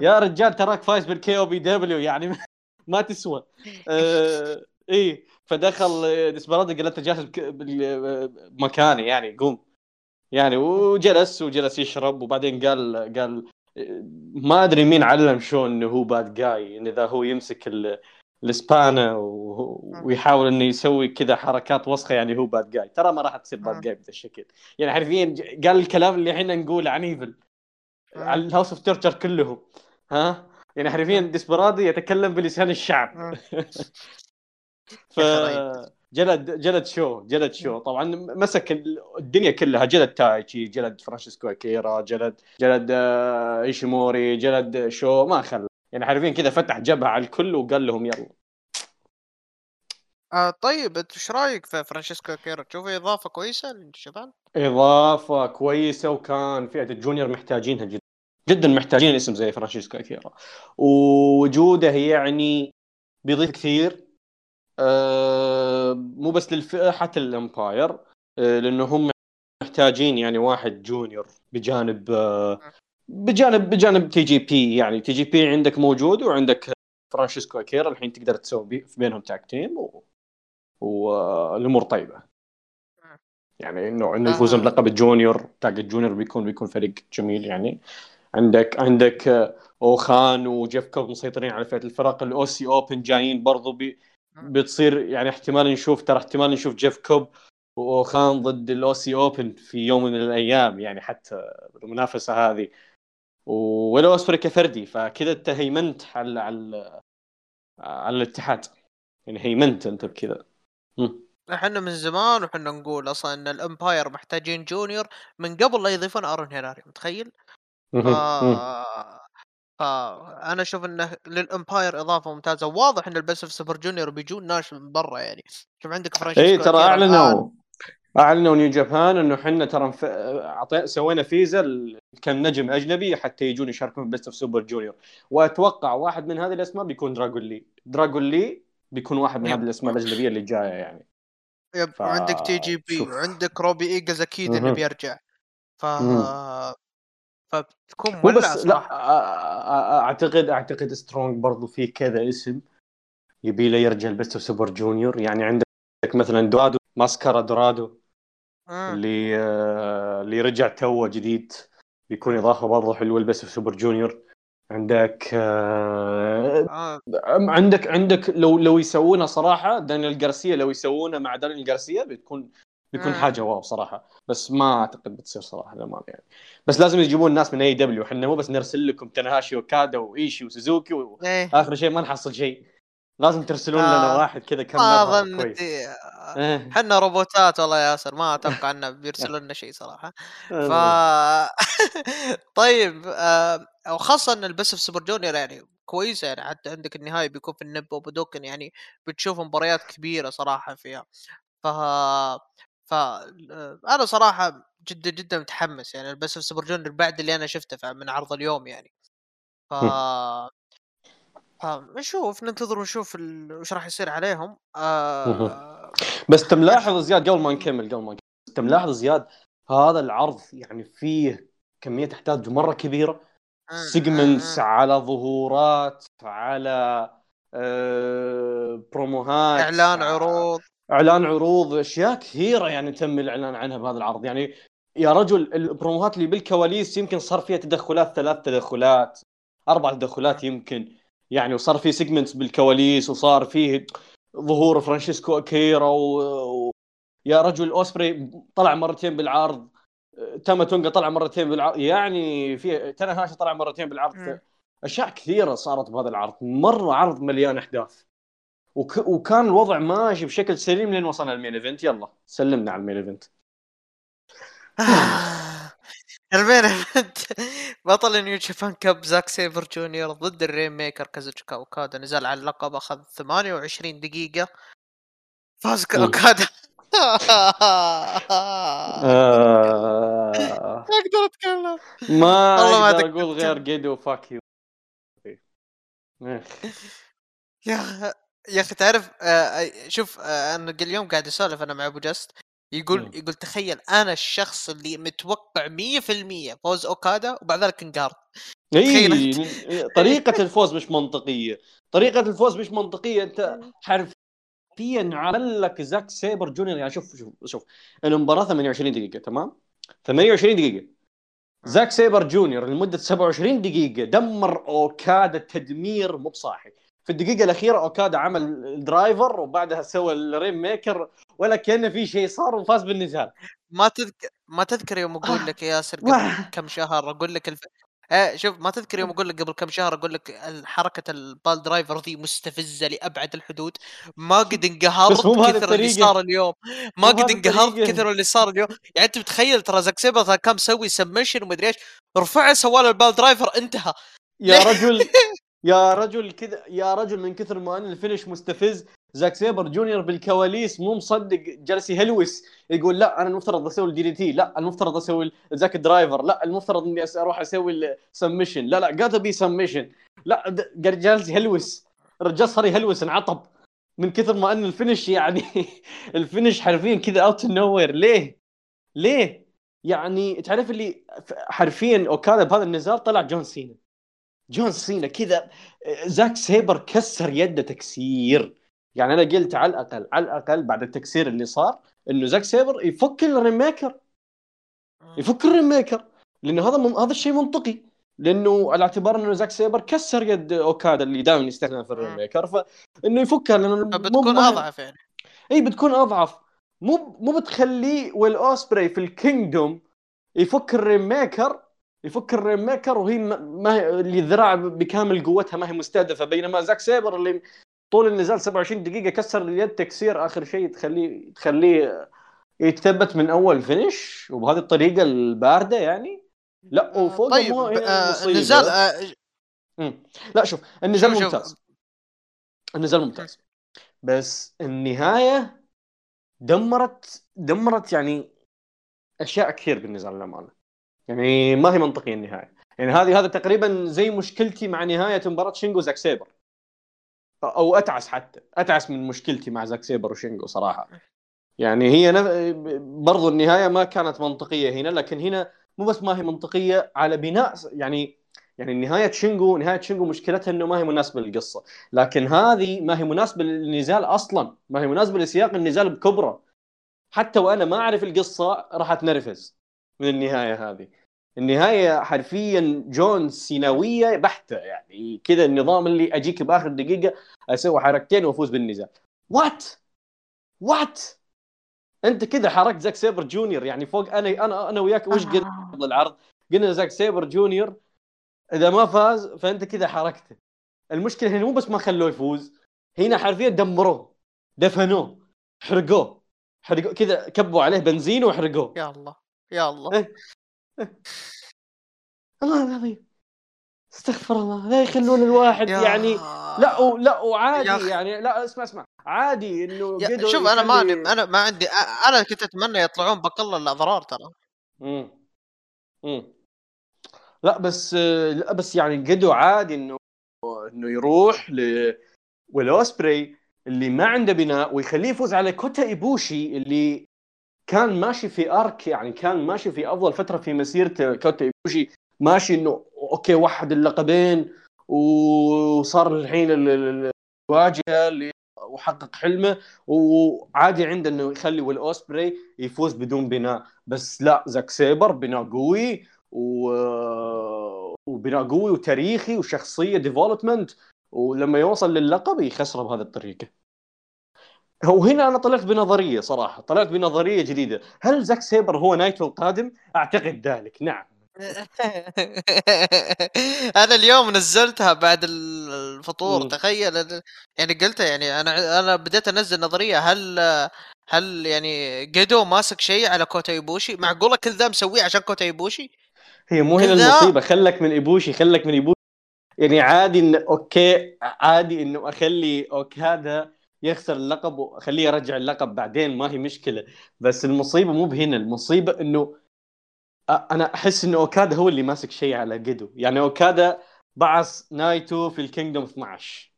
S2: يا رجال تراك فايز بال KOPW يعني ما تسوى آه إيه فدخل آه، ديسبرادو قال أنت جالس بمكاني يعني قوم يعني وجلس وجلس يشرب وبعدين قال قال ما أدري مين علم شو إنه هو bad guy إن إذا هو يمسك الإسبانة ويحاول إنه يسوي كذا حركات وسخة يعني هو bad guy ترى ما راح تصير bad guy بهذا الشكل. يعني حرفيا قال الكلام اللي إحنا نقوله عن ايفل على ال House of Torture كلهم. ها؟ يعني حرفيا ديسبرادو يتكلم بلسان الشعب. ف جلد جلد شو جلد شو. طبعا مسك الدنيا كلها جلد تايتشي جلد فرانشيسكو أكيرا جلد جلد آه، إيشيموري جلد شو ما خلى. يعني حرفيا كذا فتح جبهة على الكل وقال لهم يلا.
S1: آه طيب أنت إيش رأيك في فرانشيسكو أكيرا؟ تشوفه إضافة كويسة للشباب
S2: إضافة كويسة وكان فئه ال junior محتاجينها جدا جدا محتاجين اسم زي فرانشيسكو أكيرا. ووجوده يعني بيضيف كثير. مو بس للفئة حتى لل Empire آه، لأنه هم محتاجين يعني واحد junior بجانب آه، بجانب بجانب TJP يعني TJP عندك موجود وعندك فرانشيسكو أكيرا الحين تقدر تسوي بينهم tag team و... والامور طيبة. يعني إنه إنه يفوزون بلقب ال junior tag ال junior بيكون بيكون فريق جميل يعني. عندك عندك أوكان وجيف كوب مسيطرين على فئة الفرق ال Aussie Open جايين برضو بي بتصير يعني احتمال نشوف ترى احتمال نشوف جيف كوب وأوكان ضد الاو سي أوبن في يوم من الأيام يعني حتى المنافسة هذه. وويل اوسبري كفردي فكذا انت هيمنت على على على الاتحاد. يعني هيمنت أنت بكذا.
S1: إحنا من زمان وحنا نقول أصلا إن ال Empire محتاجين junior من قبل لا يضيفون أرون هيناري متخيل؟ فانا أشوف إنه لل Empire إضافة ممتازة واضح إن ال Best Super Junior بيجون ناس من برا يعني. شوف عندك
S2: فرانشيسكو اي ترى أعلنوا أعلنوا New Japan إنه إحنا ترى سوينا فيزا كان نجم أجنبي حتى يجون يشاركون في Best of Super Junior. وأتوقع واحد من هذه الأسماء بيكون دراجون لي. دراجون لي بيكون واحد من هذه الأسماء الأجنبية اللي جاية يعني.
S1: يب ف... وعندك TJP وعندك روبي ايجلز أكيد انه بيرجع. ف ف فتكون مولعه
S2: بس لا أعتقد أعتقد Strong برضو في كذا اسم يبي له يرجع ال Best Super Junior يعني عندك مثلا دورادو ماسكارا دورادو اللي آه اللي رجع توه جديد بيكون إضافة برضه حلوة ال Best of Super Junior عندك آه. آه. عندك عندك لو لو يسوونها صراحة دانيال جارسيا لو يسوونها مع دانيال جارسيا بتكون بيكون آه. حاجة wow صراحة بس ما أعتقد بتصير صراحة للأمانة يعني بس لازم يجيبون الناس من AEW إحنا مو بس نرسل لكم تاناهاشي وأوكادا وإيشي وسوزوكي واخر إيه. شيء ما نحصل شيء لازم ترسلون آه. لنا واحد كذا كم
S1: أظن إحنا إيه. روبوتات والله يا ياسر ما أتوقع إنه بيرسلوا لنا شيء صراحة ف طيب آه وخاصه إن ال Best of Super Junior يعني كويسة يعني حتى عندك النهاية بيكون في النيبون بودوكان يعني بتشوف مباريات كبيرة صراحة فيها ف ف أنا صراحة جدا جدا متحمس يعني Best of Super Junior بعد اللي أنا شفته من عرض اليوم يعني. ف فنشوف ننتظر ونشوف ال... وش راح يصير عليهم.
S2: آه... بس انت ملاحظ زياد قبل ما نكمل قبل ما نكمل. انت ملاحظ زياد هذا العرض يعني فيه كمية أحداث مرة كبيرة. segments على ظهورات على آه بروموهات
S1: إعلان عروض.
S2: إعلان عروض أشياء كثيرة يعني تم الإعلان عنها بهذا العرض. يعني يا رجل البروموهات اللي بالكواليس يمكن صار فيها تدخلات ثلاث تدخلات أربع تدخلات يمكن. يعني وصار في segments بالكواليس وصار فيه ظهور فرانشيسكو أكيرا و... و... يا رجل أوسبري طلع مرتين بالعرض تاما تونجا طلع مرتين بالعرض يعني في تاناهاشي طلع مرتين بالعرض. أشياء كثيرة صارت بهذا العرض. مرة عرض مليان أحداث. وك... وكان الوضع ماشي بشكل سليم لين وصلنا ال main event. يلا سلمنا على المين ايفنت.
S1: المين ايفنت. بطل New Japan Cup زاك سيبر جونيور ضد الرين ميكر كازوتشيكا اوكادا. نزل على اللقب أخذ 28 دقيقة. فاز اوكادا.
S2: آه.
S1: ما أقدر أتكلم.
S2: ما أقدر أقول غير جيدو fuck you
S1: يا يا أخي تعرف آه شوف آه أنا اليوم قاعد أسولف أنا مع أبو جست يقول م. يقول تخيل أنا الشخص اللي متوقع 100% فوز أوكادا وبعد ذلك انقهرت.
S2: إي طريقة الفوز مش منطقية. طريقة الفوز مش منطقية. أنت حرفيا عمل لك زاك سيبر جونيور. يعني شوف شوف شوف المباراة 28 دقيقة تمام؟ 28 دقيقة. زاك سيبر جونيور لمدة 27 دقيقة دمر أوكادا تدمير مو بصاحي. في الدقيقة الأخيرة أوكادا عمل ال driver وبعدها سوى ال Rainmaker ولا كان في شيء صار وفاز بالنزال.
S1: ما تذكر ما تذكر يوم أقول لك يا ياسر قبل كم شهر أقول لك الف... آه شوف ما تذكر يوم أقول لك قبل كم شهر أقول لك حركة ال piledriver ذي مستفزة لأبعد الحدود. ما قد انقهرت كثر اللي صار اليوم. ما قد انقهرت كثر اللي صار اليوم. يعني أنت متخيل ترى زاك سيبر كان مسوي submission ومدري إيش؟ رفع سوى ال piledriver انتهى.
S2: يا رجل. يا رجل كذا يا رجل من كثر ما أن ال finish مستفز زاك سيبر جونيور بالكواليس مو مصدق جالس يهلوس يقول لا أنا المفترض أسوي ال DDT لا المفترض أسوي Zack Driver لا المفترض إني أروح أسوي ال submission لا لا قاعد بي submission لا جالس يهلوس الرجال صار يهلوس انعطب من كثر ما أن ال finish يعني ال finish حرفيا كذا out of nowhere ليه؟ ليه؟ يعني تعرف اللي حرفيا اوكادا بهذا النزال طلع جون سينا جون سينا كذا زاك سيبر كسر يده تكسير. يعني أنا قلت على الأقل على الأقل بعد التكسير اللي صار إنه زاك سيبر يفك ال Rainmaker. يفك ال Rainmaker. لأنه هذا هذا الشيء منطقي. لأنه على اعتبار إنه زاك سيبر كسر يد أوكادا اللي دائما يستخدم في ال Rainmaker. فانه يفكها لأنه
S1: بتكون أضعف يعني.
S2: إي بتكون أضعف. مو مو بتخليه ويل أوسبري في ال Kingdom يفك ال Rainmaker يفك ال Rainmaker وهي ما هي اللي الذراع بكامل قوتها ما هي مستهدفة. بينما زاك سيبر اللي طول النزال 27 دقيقة كسر اليد تكسير آخر شيء تخليه تخليه يتثبت من أول finish وبهذه الطريقة الباردة يعني. لا وفوق
S1: طيب آه النزال آه
S2: لا شوف النزال شوف ممتاز. شوف. النزال ممتاز. بس النهاية دمرت دمرت يعني أشياء كثير بالنزال للأمانة. يعني ما هي منطقيه النهاية. يعني هذه هذا تقريبا زي مشكلتي مع نهاية مباراة شينجو زاك سيبر. أو أتعس حتى. أتعس من مشكلتي مع زاك سيبر وشينجو صراحة. يعني هي نف... برضو النهاية ما كانت منطقية هنا لكن هنا مو بس ما هي منطقية على بناء يعني يعني نهاية شينجو نهاية شينجو مشكلتها إنه ما هي مناسبة للقصة. لكن هذه ما هي مناسبة للنزال أصلا. ما هي مناسبة لسياق النزال بكبره. حتى وأنا ما أعرف القصة راح أتنرفز. من النهاية هذه. النهاية حرفيا جون سيناوية بحتة يعني كذا النظام اللي أجيك بآخر دقيقة أسوي حركتين وأفوز بالنزال what what أنت كذا حركت زاك سيبر جونيور يعني فوق أنا أنا أنا وياك وش قلنا آه. قبل العرض؟ قلنا زاك سيبر جونيور إذا ما فاز فأنت كذا حركته. المشكلة هنا مو بس ما خلوه يفوز هنا حرفيا دمروه دفنوه حرقوه حرقوه كذا كبوا عليه بنزين وحرقوه.
S1: يا الله. يا الله. إيه.
S2: الله العظيم. استغفر الله. لا يخلون الواحد يا... يعني لا و... لا وعادي يا... يعني لا اسمع اسمع. عادي إنه
S1: يا... شوف أنا ما أنا ما عندي أنا كنت أتمنى يطلعون باقل الأضرار ترى.
S2: امم امم لا بس لا بس يعني قدو عادي إنه إنه يروح ل ويل أوسبري اللي ما عنده بناء ويخليه يفوز على كوتا إيبوشي اللي كان ماشي في arc يعني كان ماشي في أفضل فترة في مسيرته كوتا ايبوشي ماشي إنه okay وحد اللقبين وصار الحين الواجهة وحقق حلمه وعادي عنده إنه يخلي ويل اوسبري يفوز بدون بناء. بس لا زاك سيبر بناء قوي و... وبناء قوي وتاريخي وشخصية development ولما يوصل للقب يخسره بهذه الطريقة. وهنا أنا طلعت بنظرية صراحة طلعت بنظرية جديدة. هل زاك سيبر هو نايتو القادم أعتقد ذلك نعم.
S1: أنا اليوم نزلتها بعد الفطور م. تخيل. يعني قلتها يعني أنا أنا بديت أنزل نظرية هل هل يعني جيدو ماسك شيء على كوتا إيبوشي؟ معقولة كل ذا مسويه عشان كوتا إيبوشي؟
S2: هي مو هنا المصيبة خلك من إيبوشي خلك من إيبوشي. يعني عادي إن okay عادي إنه أخلي اوكادا يخسر اللقب واخليه يرجع اللقب بعدين ما هي مشكلة. بس المصيبة مو بهنا المصيبة إنه أنا أحس إنه أوكادا هو اللي ماسك شيء على جيدو يعني أوكادا بعص نايتو في ال Kingdom 12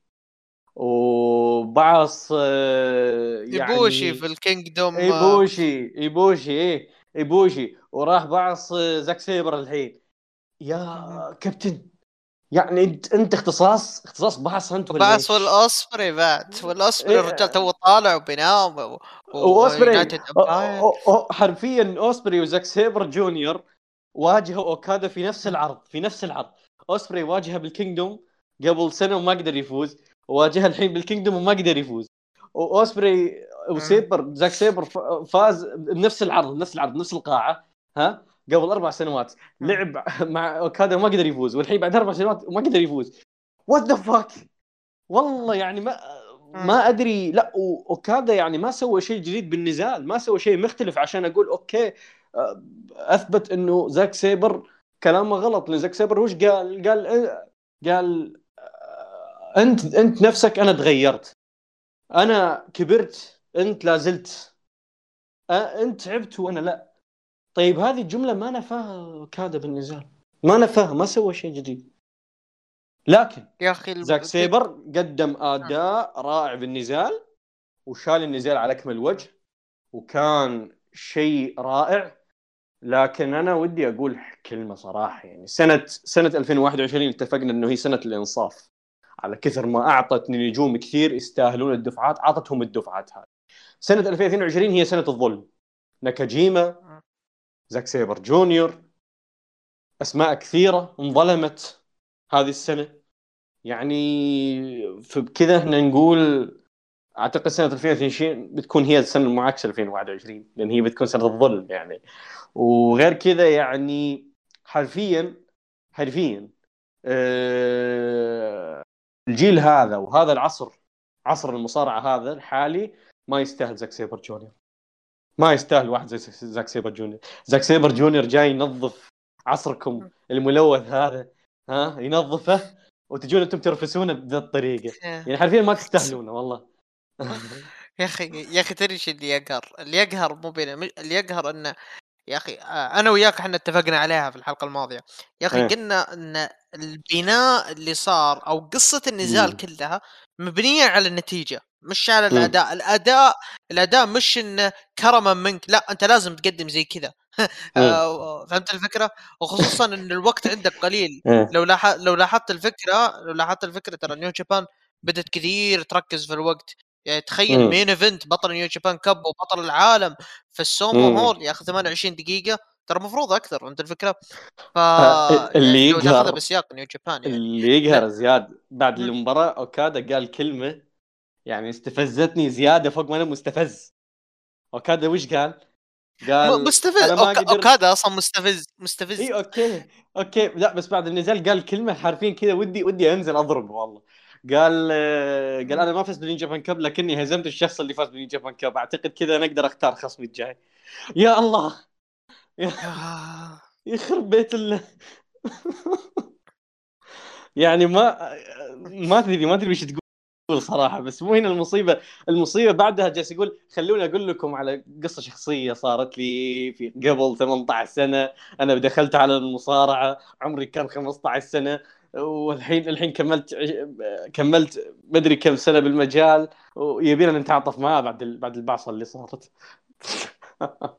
S2: وبعص
S1: يعني إيبوشي في ال
S2: Kingdom إيبوشي إيبوشي إيه إيبوشي. وراح بعص زاك سيبر الحين. يا كابتن. يعني انت انت اختصاص اختصاص بعص انت
S1: بعص والاوسبري بعد. والاوسبري إيه الرجال تو طالع وبينام
S2: واوسبري حرفيا اوسبري وزاك سيبر جونيور واجهوا أوكادا في نفس العرض في نفس العرض. اوسبري واجهه بال Kingdom قبل سنة وما قدر يفوز وواجهه الحين بال Kingdom وما قدر يفوز. واوسبري وسيبر زاك سيبر فاز بنفس العرض بنفس العرض بنفس القاعة ها؟ قبل أربع سنوات لعب مع اوكادا وما قدر يفوز والحين بعد أربع سنوات ما قدر يفوز. what the fuck والله يعني ما ما أدري. لا اوكادا يعني ما سوى شيء جديد بالنزال ما سوى شيء مختلف عشان أقول okay آه، أثبت إنه زاك سيبر كلامه غلط لأن زاك سيبر وش قال؟ قال قال آه، أنت أنت نفسك أنا تغيرت. أنا كبرت أنت لازلت آه، أنت تعبت وأنا لا. طيب هذه الجملة ما نفاها أوكادا بالنزال. ما نفاها ما سوى شيء جديد. لكن
S1: يا أخي
S2: زاك سيبر قدم أداء رائع بالنزال وشال النزال على اكمل وجه وكان شيء رائع. لكن أنا ودي أقول كلمة صراحة يعني سنه سنة 2021 اتفقنا إنه هي سنة الإنصاف. على كثر ما أعطت نجوم كثير يستاهلون الدفعات أعطتهم الدفعات هذه. سنة 2022 هي سنة الظلم. ناكاجيما زاك سيبر جونيور. أسماء كثيرة انظلمت هذه السنة. يعني فبكذا إحنا نقول أعتقد سنة 2022 بتكون هي السنة المعاكسة 2021 لأن هي بتكون سنة الظلم يعني. وغير كذا يعني حرفيا حرفيا أه الجيل هذا وهذا العصر عصر المصارعة هذا الحالي ما يستاهل زاك سيبر جونيور. ما يستاهل واحد زي زاك سيبر جونيور. زاك سيبر جونيور جاي ينظف عصركم الملوث هذا ها؟ ينظفه وتجون أنتم ترفسونه بذا الطريقة. يعني حرفيا ما تستاهلونه والله.
S1: يا أخي يا أخي تدري إيش اللي يقهر؟ اللي يقهر مو بين اللي يقهر انه يا أخي آه، أنا وياك إحنا اتفقنا عليها في الحلقة الماضية. يا أخي إيه. قلنا إن البناء اللي صار أو قصة النزال كلها مبنية على النتيجة. مش على الأداء الأداء الأداء مش انه كرما منك لأ أنت لازم تقدم زي كذا آه، فهمت الفكرة؟ وخصوصا إن الوقت عندك قليل. إيه. لو لاح... لو لاحظت الفكرة لو لاحظت الفكرة ترى New Japan بدأت كثير تركز في الوقت. يعني تخيل main event بطل New Japan Cup وبطل العالم في ال Sumo Hall ياخذ 28 دقيقة ترى المفروض أكثر فهمت الفكرة؟ ف
S2: آه، اللي يعني يقهر
S1: بسياق New Japan
S2: يعني. اللي يقهر زياد بعد المباراة أوكادا قال كلمة يعني استفزتني زيادة فوق ما أنا مستفز. أوكادا وش قال؟
S1: قال مستفز. أوكا... أوكادا أصلا مستفز مستفز.
S2: إي okay. okay. لا بس بعد النزال قال كلمة حرفيا كذا ودي ودي أنزل أضرب والله. قال قال أنا ما فزت بال New Japan Cup لكني هزمت الشخص اللي فاز بال New Japan Cup أعتقد كذا أنا أقدر أختار خصمي الجاي. يا الله! يا يخرب بيت الله يعني ما ما ادري ما ادري وش تقول. صراحة بس مو هنا المصيبة. المصيبة بعدها جالس يقول خلوني أقول لكم على قصة شخصية صارت لي في قبل 18 سنة. أنا دخلت على المصارعة عمري كان 15 سنة والحين الحين كملت كملت مدري كم سنة بالمجال ويبينا نتعاطف معاه بعد بعد البعصه اللي صارت.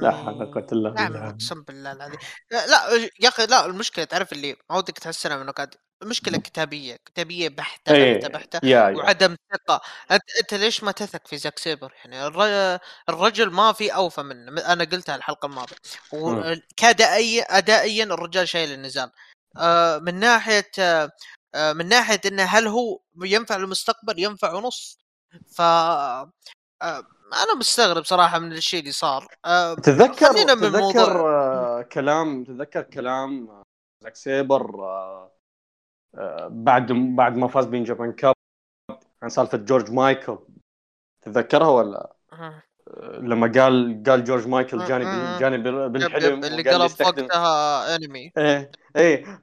S2: لا حول ولا قوة إلا بالله.
S1: أقسم بالله العظيم. لا يا أخي لا المشكلة تعرف اللي ما ودك تحسنها منه قاعد المشكلة كتابية كتابية بحتة
S2: أيه.
S1: بحتة بحتة يا وعدم ثقة. أنت أنت ليش ما تثق في زاك سيبر؟ يعني الرجل ما في أوفى منه أنا قلتها الحلقة الماضية. وكادائيا ادائيا الرجال شايل النزال آه من ناحية آه من ناحية إنه هل هو ينفع للمستقبل ينفع ونص. ف آه أنا مستغرب صراحة من الشيء اللي صار.
S2: تذكر تذكر كلام تذكر كلام زاك سيبر بعد بعد ما فاز ب New Japan Cup عن سالفة جورج مايكل. تتذكرها ولا؟ أه. لما قال قال جورج مايكل جاني جاني بالحلم
S1: اللي قلب وقتها انمي
S2: إيه إيه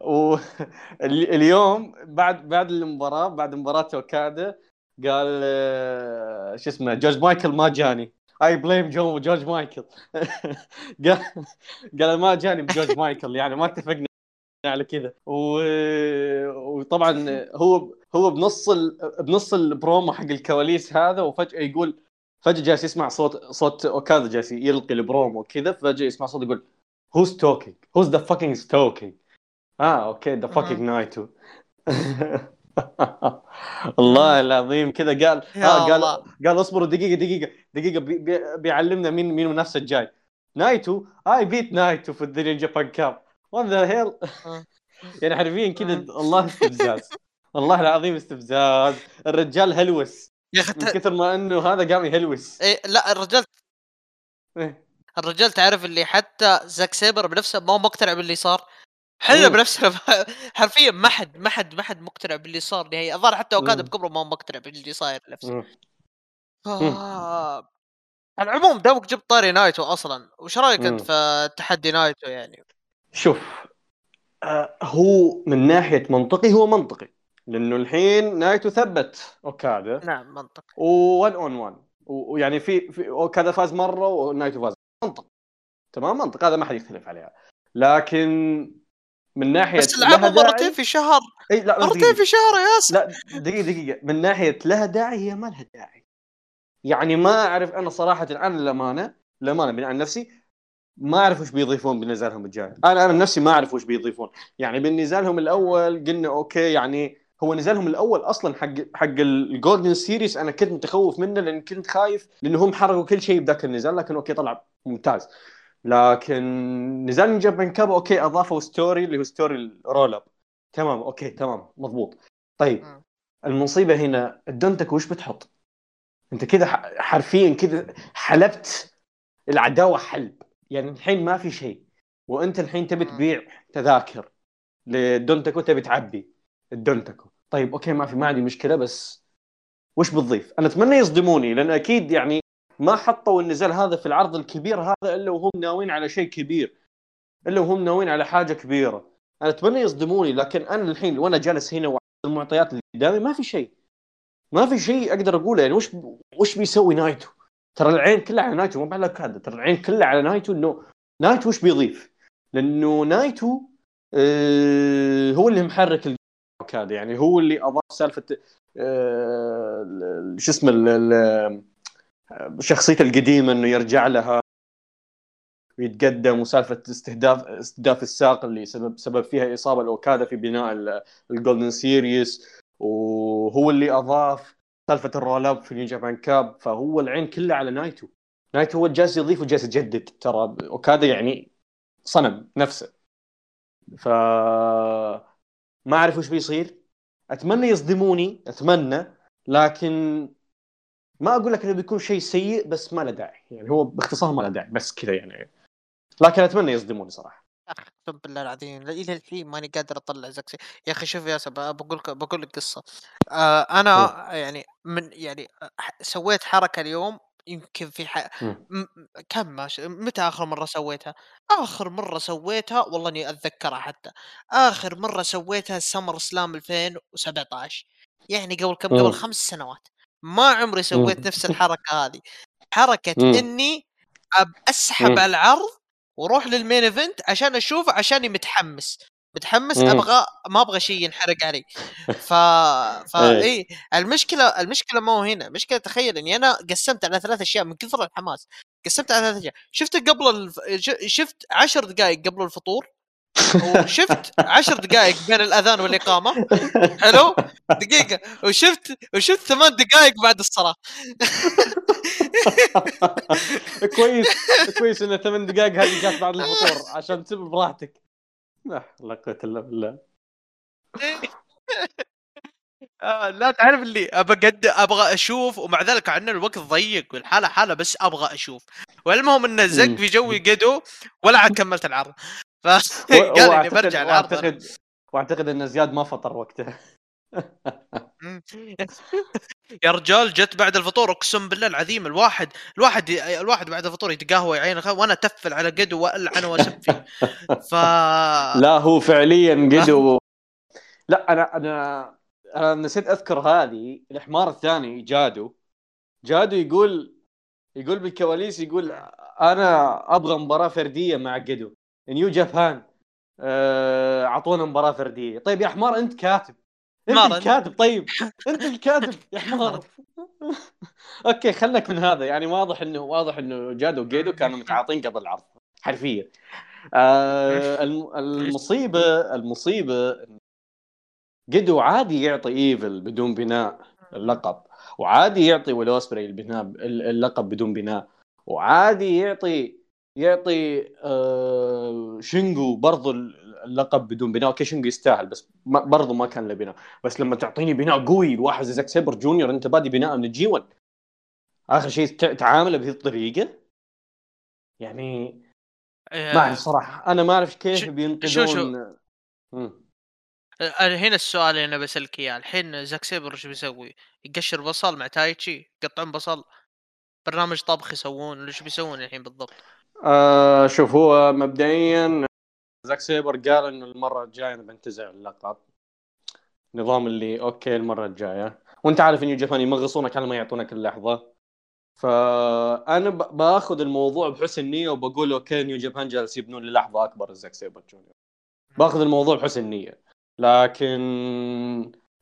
S2: واليوم بعد بعد المباراة بعد مباراة أوكادا قال آه، شو اسمه جورج مايكل ما جاني. I blame you جورج مايكل. قال قال ما جاني بجورج مايكل يعني ما اتفقنا على كذا و... وطبعا هو هو بنص ال... بنص البرومو حق الكواليس هذا وفجأة يقول فجأة جالس يسمع صوت صوت اوكادا جالس يلقي البرومو كذا فجأة يسمع صوت يقول who's talking who's the fucking talking آه okay the fucking نايتو الله العظيم. كذا قال آه قال. قال اصبروا دقيقة دقيقة دقيقة بي بي بيعلمنا مين مين المنافس الجاي نايتو I beat نايتو في ال New Japan Cup what the hell يعني حرفيا كذا الله استفزاز. الله العظيم استفزاز. الرجال هلوس. يا أخي من كثر ما إنه هذا قام يهلوس.
S1: إيه لا الرجال إيه؟ الرجال تعرف اللي حتى زاك سيبر بنفسه ما هو مقتنع باللي صار. إحنا بنفسنا حرفيا ما حد ما حد ما حد مقتنع باللي صار نهائيا. الظاهر حتى أوكادا بكبره ما هو مقتنع باللي صاير نفسه ف... العموم دوك جبت طاري نايتو أصلا. وش رأيك أنت في تحدي نايتو يعني؟
S2: شوف آه هو من ناحية منطقي هو منطقي لأنه الحين نايتو ثبت اوكادا
S1: نعم منطقي.
S2: و 1 on 1 ويعني في, في اوكادا فاز مرة ونايتو فاز منطق تمام؟ منطق هذا ما حد يختلف عليها لكن من ناحية
S1: بس لعبوا مرتين في شهر.
S2: إي لا
S1: مرتين في شهر يا ياسر
S2: لا دقيقة دقيقة. من ناحية لها داعي هي ما لها داعي. يعني ما أعرف أنا صراحة عن الامانه الامانه عن نفسي ما أعرف وش بيضيفون بنزالهم الجاي. أنا أنا نفسي ما أعرف وش بيضيفون. يعني بالنزالهم الأول قلنا okay يعني هو نزالهم الأول أصلا حق حق ال Golden Series أنا كنت متخوف منه لأن كنت خايف لانهم حرقوا كل شيء بذاك النزال لكن okay طلع ممتاز. لكن نزال من Japan Cup okay أضافوا story اللي هو story ال roll up تمام okay تمام مضبوط. طيب المصيبة هنا ال Dontaku وش بتحط؟ أنت كذا حرفيا كذا حلبت العداوة حلب. يعني الحين ما في شيء. وأنت الحين تبي تبيع تذاكر ل Dontaku تبي تعبي ال Dontaku طيب okay ما في ما عندي مشكلة بس وش بتضيف؟ أنا أتمنى يصدموني لأن أكيد يعني ما حطوا النزال هذا في العرض الكبير هذا إلا وهم ناويين على شيء كبير إلا وهم ناويين على حاجة كبيرة. أنا أتمنى يصدموني لكن أنا الحين وأنا جالس هنا المعطيات اللي قدامي ما في شيء. ما في شيء أقدر أقوله يعني وش وش بيسوي نايتو؟ ترى العين كلها على نايتو مو على هذا ترى العين كلها على نايتو إنه نايتو وش بيضيف؟ لأنه نايتو آه هو اللي محرك هذا يعني هو اللي أضاف سالفة آه شو اسمه شخصيته القديمة إنه يرجع لها ويتقدم وسالفة استهداف استهداف الساق اللي سبب سبب فيها إصابة الأوكادا في بناء ال Golden Series وهو اللي أضاف سالفة ال roll up في New Japan Cup فهو العين كلها على نايتو. نايتو هو جالس يضيف وجالس يجدد ترى اوكادا يعني صنم نفسه. ف ما أعرف وش بيصير. أتمنى يصدموني أتمنى لكن ما أقول لك إنه بيكون شيء سيء بس ما له داعي. يعني هو باختصار ما له داعي بس كذا يعني. لكن أتمنى يصدموني صراحة.
S1: أقسم بالله العظيم إلى الحين ماني قادر أطلع زكسي يا أخي شوف يا سبا بقول لك بقول لك قصة. آه أنا يعني من يعني سويت حركة اليوم يمكن في ح... م... كم ماش... متى آخر مرة سويتها؟ آخر مرة سويتها والله إني أتذكرها حتى. آخر مرة سويتها SummerSlam 2017 يعني قبل كم؟ قبل خمس سنوات. ما عمري سويت نفس الحركة هذه. حركة إني أسحب على العرض وأروح لل main event عشان أشوف عشاني متحمس. متحمس أبغى ما أبغى شيء ينحرق علي. ف فا إي إيه، المشكلة المشكلة ما هو هنا. المشكلة تخيل إني أنا قسمت على ثلاث أشياء من كثر الحماس. قسمت على ثلاث أشياء. شفت قبل الف... شفت عشر دقائق قبل الفطور؟ وشفت عشر دقائق بين الأذان والإقامة. حلو؟ دقيقة. وشفت وشفت ثمان دقائق بعد الصلاة.
S2: كويس. كويس إن ثمان دقائق هذه جات بعد الفطور عشان تسب براحتك. لا قوه إلا بالله.
S1: آه لا تعرف اللي أبغى قد أبغى أشوف ومع ذلك عندنا الوقت ضيق والحالة حالة بس أبغى أشوف. والمهم انه زق في جوي قدو ولا عاد كملت العرض. فقال إني برجع العرض
S2: واعتقد وأعتقد إن زياد ما فطر وقتها.
S1: يا رجال جت بعد الفطور أقسم بالله العظيم الواحد الواحد الواحد بعد الفطور يتقهوى يعين وأنا أتفل على قدو وألعن وأسب فيه. ف
S2: لا هو فعليا قدو لا أنا أنا أنا نسيت أذكر هذه الحمار الثاني جادو. جادو يقول يقول بالكواليس يقول أنا أبغى مباراة فردية مع قيدو. New Japan آه، اعطونا مباراة فردية. طيب يا حمار أنت كاتب. أنت الكاتب طيب. أنت الكاتب يا حمار. okay خلك من هذا. يعني واضح إنه واضح إنه جادو وقيدو كانوا متعاطين قبل العرض حرفيا. آه المصيبة المصيبة قيدو عادي يعطي EVIL بدون بناء اللقب وعادي يعطي ول أوسبري البناء اللقب بدون بناء وعادي يعطي يعطي آه شينجو برضو اللقب بدون بناء. okay شينجو يستاهل بس برضو ما كان له بناء. بس لما تعطيني بناء قوي واحد زي زاك سيبر جونيور أنت بادي بناء من ال G1 آخر شيء تعامله بهذه الطريقة. يعني ما أعرف صراحة. أنا ما أعرف كيف بينقذون. شو شو.
S1: هنا السؤال اللي أنا بسألك إياه. الحين زاك سيبر إيش بيسوي؟ يقشر بصل مع تايتشي يقطعون بصل. برنامج طبخ يسوون ولا إيش بيسوون الحين بالضبط؟
S2: آه شوف هو مبدئيا زاك سيبر قال إنه المرة الجاية بنتزع اللقب. نظام اللي okay المرة الجاية. وأنت عارف إن Japan يمغصونك على ما يعطونك اللحظة. فأنا بآخذ الموضوع بحسن نية وبقول okay New Japan جالس يبنون للحظة أكبر زاك سيبر جونيور. بآخذ الموضوع بحسن نية. لكن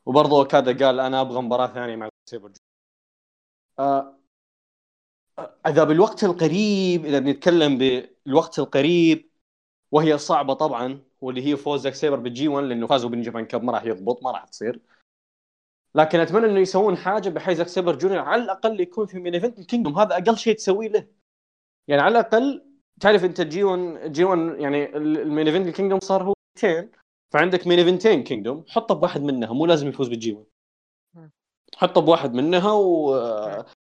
S2: وبرضه كذا قال أنا أبغى مباراة ثانية مع زاك سيبر آه إذا بالوقت القريب إذا بنتكلم بالوقت القريب وهي صعبة طبعا واللي هي فوز زاك سيبر بال G1 لأنه فازوا بال Japan Cup ما راح يضبط ما راح تصير. لكن أتمنى إنه يسوون حاجة بحيث زاك سيبر جونيور على الأقل يكون في main event ال Kingdom. هذا أقل شيء تسويه له. يعني على الأقل تعرف أنت G1 G1 يعني ال main event ال Kingdom صار هو اثنين. فعندك main event ين Kingdom حطه بواحد منها مو لازم يفوز بال G1 حطه بواحد منها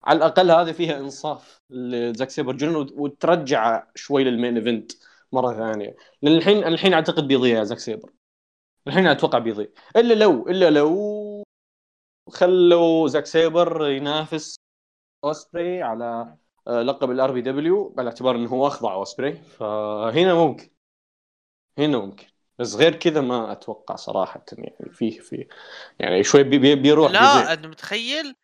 S2: وعلى الأقل هذه فيها إنصاف لزاك سيبر جونيور وترجع شوي لل main event مرة ثانية. لأن الحين الحين أعتقد بيضيع زاك سيبر. الحين أتوقع بيضيع. إلا لو إلا لو خلوا زاك سيبر ينافس أوسبري على آه، لقب الار بي دبليو. باعتبار إنه هو أخضع أوسبري. فهنا ممكن. هنا ممكن. بس غير كذا ما أتوقع صراحة يعني فيه فيه. يعني شوي بي بيروح
S1: لا أنت متخيل؟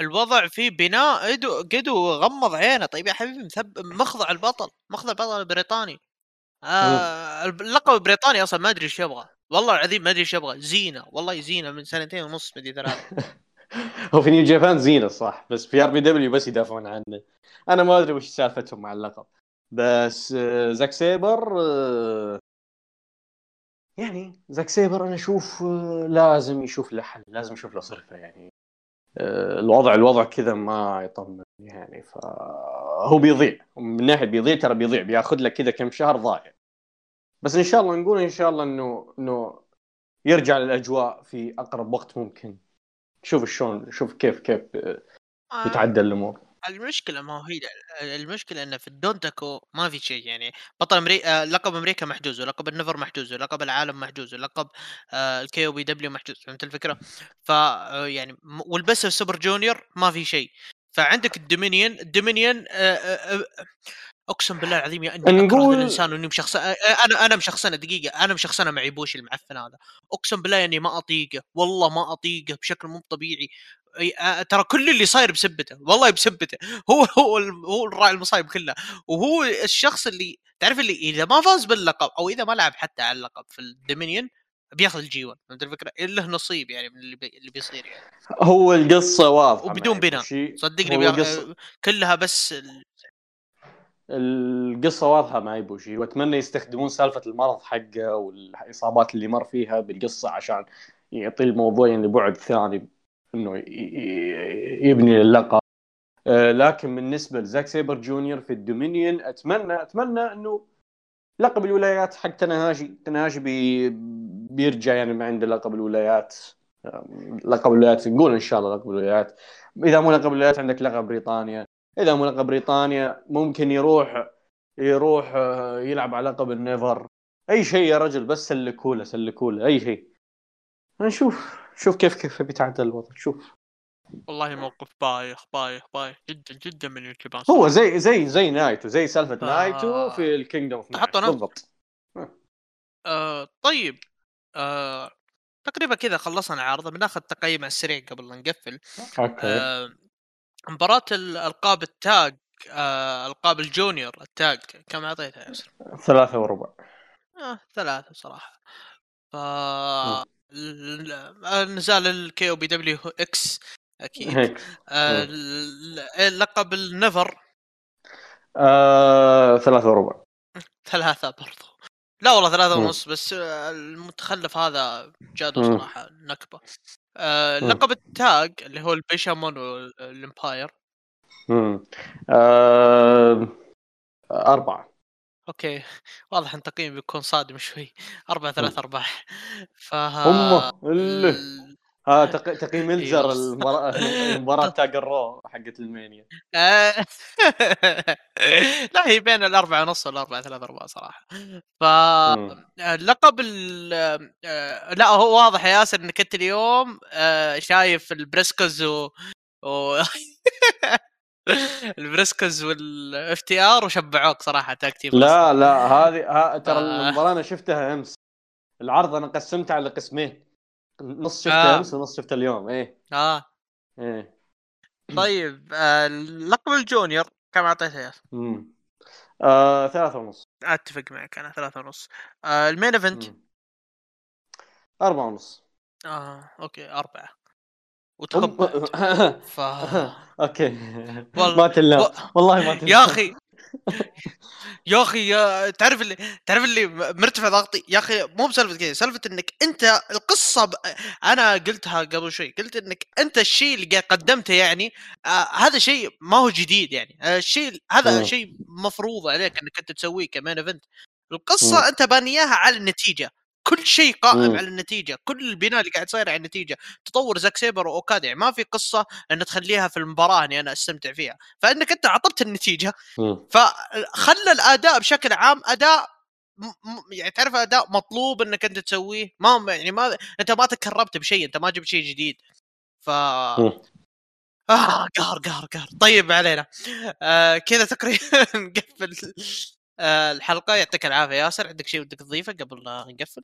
S1: الوضع فيه بناء إدو قدو غمض عينه. طيب يا حبيبي مثب مخضع البطل مخضع البطل البريطاني. آه اللقب البريطاني أصلا ما أدري إيش يبغى. والله العظيم ما أدري إيش يبغى. زينة والله زينة من سنتين ونص مدري ثلاثة
S2: هو في New Japan زينة صح بس في RPW بس يدافعون عنه. أنا ما أدري وش سالفتهم مع اللقب. بس آه، زاك سيبر آه، يعني زاك سيبر أنا أشوف آه، لازم يشوف له حل لازم يشوف له صرفة يعني. الوضع الوضع كذا ما يطمن يعني فهو بيضيع. من ناحية بيضيع ترى بيضيع. بياخذ لك كذا كم شهر ضايع. بس إن شاء الله نقول إن شاء الله انه إنه يرجع للأجواء في أقرب وقت ممكن. شوف شلون شوف كيف كيف يتعدل الأمور.
S1: المشكلة ما هي المشكلة إنه في الدونتاكو ما في شيء يعني بطل أمريكا لقب أمريكا محجوز ولقب النفر محجوز ولقب العالم محجوز ولقب الكي أو بي دبليو محجوز فهمت الفكرة؟ ف آه، يعني والبس السوبر جونيور ما في شيء. فعندك الدومينيون الدومينيون أقسم بالله العظيم يا أني نقول الإنسان وإني مشخص أنا أنا مشخصنه دقيقة أنا مشخصنه مع بوش المعفن هذا. أقسم بالله أني ما أطيقه والله ما أطيقه بشكل مو طبيعي. ترى كل اللي صاير بسبته والله بسبته. هو هو هو الراعي المصايب كلها وهو الشخص اللي تعرف اللي إذا ما فاز باللقب أو إذا ما لعب حتى على اللقب في الدومينيون بياخذ ال G1 فهمت الفكرة؟ له نصيب يعني من اللي, بي... اللي بيصير يعني.
S2: هو القصة واضحة
S1: وبدون بناء. صدقني. القصة... كلها بس
S2: القصة واضحة مع ايبوشي وأتمنى يستخدمون سالفة المرض حقه والإصابات اللي مر فيها بالقصة عشان يعطي الموضوع يعني بعد ثاني. إنه يبني اللقب. آه، لكن بالنسبة لزاك سيبر جونيور في الدومينيون أتمنى أتمنى إنه لقب الولايات حق تناهاجي تناهاجي بي بيرجع يعني ما عنده لقب الولايات. لقب الولايات نقول إن شاء الله لقب الولايات. إذا مو لقب الولايات عندك لقب بريطانيا. إذا مو لقب بريطانيا ممكن يروح يروح آه، يلعب على لقب ال NEVER. أي شيء يا رجل بس سلكوله سلكوله أي شيء. نشوف. شوف كيف كيف بيتعدل الوضع شوف.
S1: والله موقف بايخ بايخ بايخ. جدا جدا من الكبار.
S2: هو زي زي زي نايتو زي سالفة آه... نايتو في الكينجدوم اوف بالضبط.
S1: آه طيب. آه تقريبا كذا خلصنا العرض بناخذ تقييم على السريع قبل لا نقفل. أوكي. آه مباراة الالقاب التاج آه ألقاب الجونيور ال tag كم أعطيتها يا ياسر؟
S2: ثلاثة وربع.
S1: آه ثلاثة صراحة. ف نزال ال KOPW إكس أكيد. آه لقب ال NEVER
S2: آه ثلاثة وربع.
S1: ثلاثة برضو. لا والله ثلاثة ونص بس المتخلف هذا جاده صراحة نكبة. آه لقب ال tag اللي هو البيشامون والإمباير.
S2: آه أربعة.
S1: أوكي واضح إن تقييمي بيكون صادم شوي. أربعة ثلاثة أرباع ف
S2: أمه! ها تقييم إلزر المباراة تاج الرو حقت
S1: ألمانيا. لا هي بين الأربعة ونص والأربعة ثلاثة أرباع صراحة. ف لقب آه، لا هو واضح يا ياسر إنك أنت اليوم آه، شايف البريسكوز و, و... البريسكوز والاف تي آر وشبعوك صراحة تاكتيف
S2: لا لا هذه ترى المباراة أنا شفتها أمس. العرض أنا قسمتها على قسمين. نص شفته آه. أمس ونص شفته اليوم إيه.
S1: آه. إيه. طيب آه لقب الجونيور كم أعطيته يا
S2: آه ثلاثة ونص.
S1: أتفق معك أنا ثلاثة ونص. آه المين إيفنت؟
S2: أربعة ونص.
S1: آه أوكي أربعة. وتخبط ف...
S2: أوكي. والله ما تلام والله ما تلام
S1: يا أخي يا أخي يا تعرف اللي تعرف اللي مرتفع ضغطي؟ يا أخي مو بسالفة كذا سالفة إنك أنت القصة ب... أنا قلتها قبل شوي قلت إنك أنت الشيء اللي قدمته يعني آه هذا شيء ما هو جديد يعني. آه الشيء هذا شيء مفروض عليك إنك أنت تسويه ك main event. القصة. أنت بانياها على النتيجة. كل شيء قائم م. على النتيجة كل البناء اللي قاعد صاير على النتيجة. تطور زاك سيبر واوكادا يعني ما في قصة ان تخليها في المباراة إني أنا أستمتع فيها. فإنك أنت عطبت النتيجة فخلى الأداء بشكل عام أداء يعني تعرف أداء مطلوب إنك أنت تسويه؟ ما يعني ما أنت ما تكربت بشيء أنت ما جبت شيء جديد. ف آه قهر قهر قهر. طيب علينا. آه كذا تقريبا نقفل الحلقة يعطيك العافية ياسر. عندك شيء ودك تضيفه قبل نقفل؟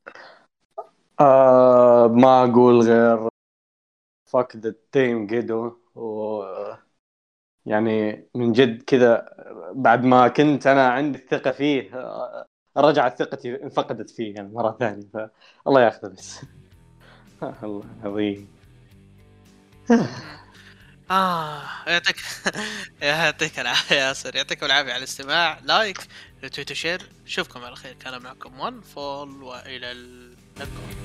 S2: آه ما أقول غير فك ذا تيم جيدو و يعني من جد كذا بعد ما كنت أنا عندي الثقة فيه رجعت ثقتي انفقدت فيه يعني مرة ثانية. فالله ياخذه بس. الله عظيم.
S1: آه يعطيك يعطيك العافية ياسر. يعطيكم العافية على الاستماع. like تويتر share. نشوفكم على خير. كان معكم one fall وإلى اللقاء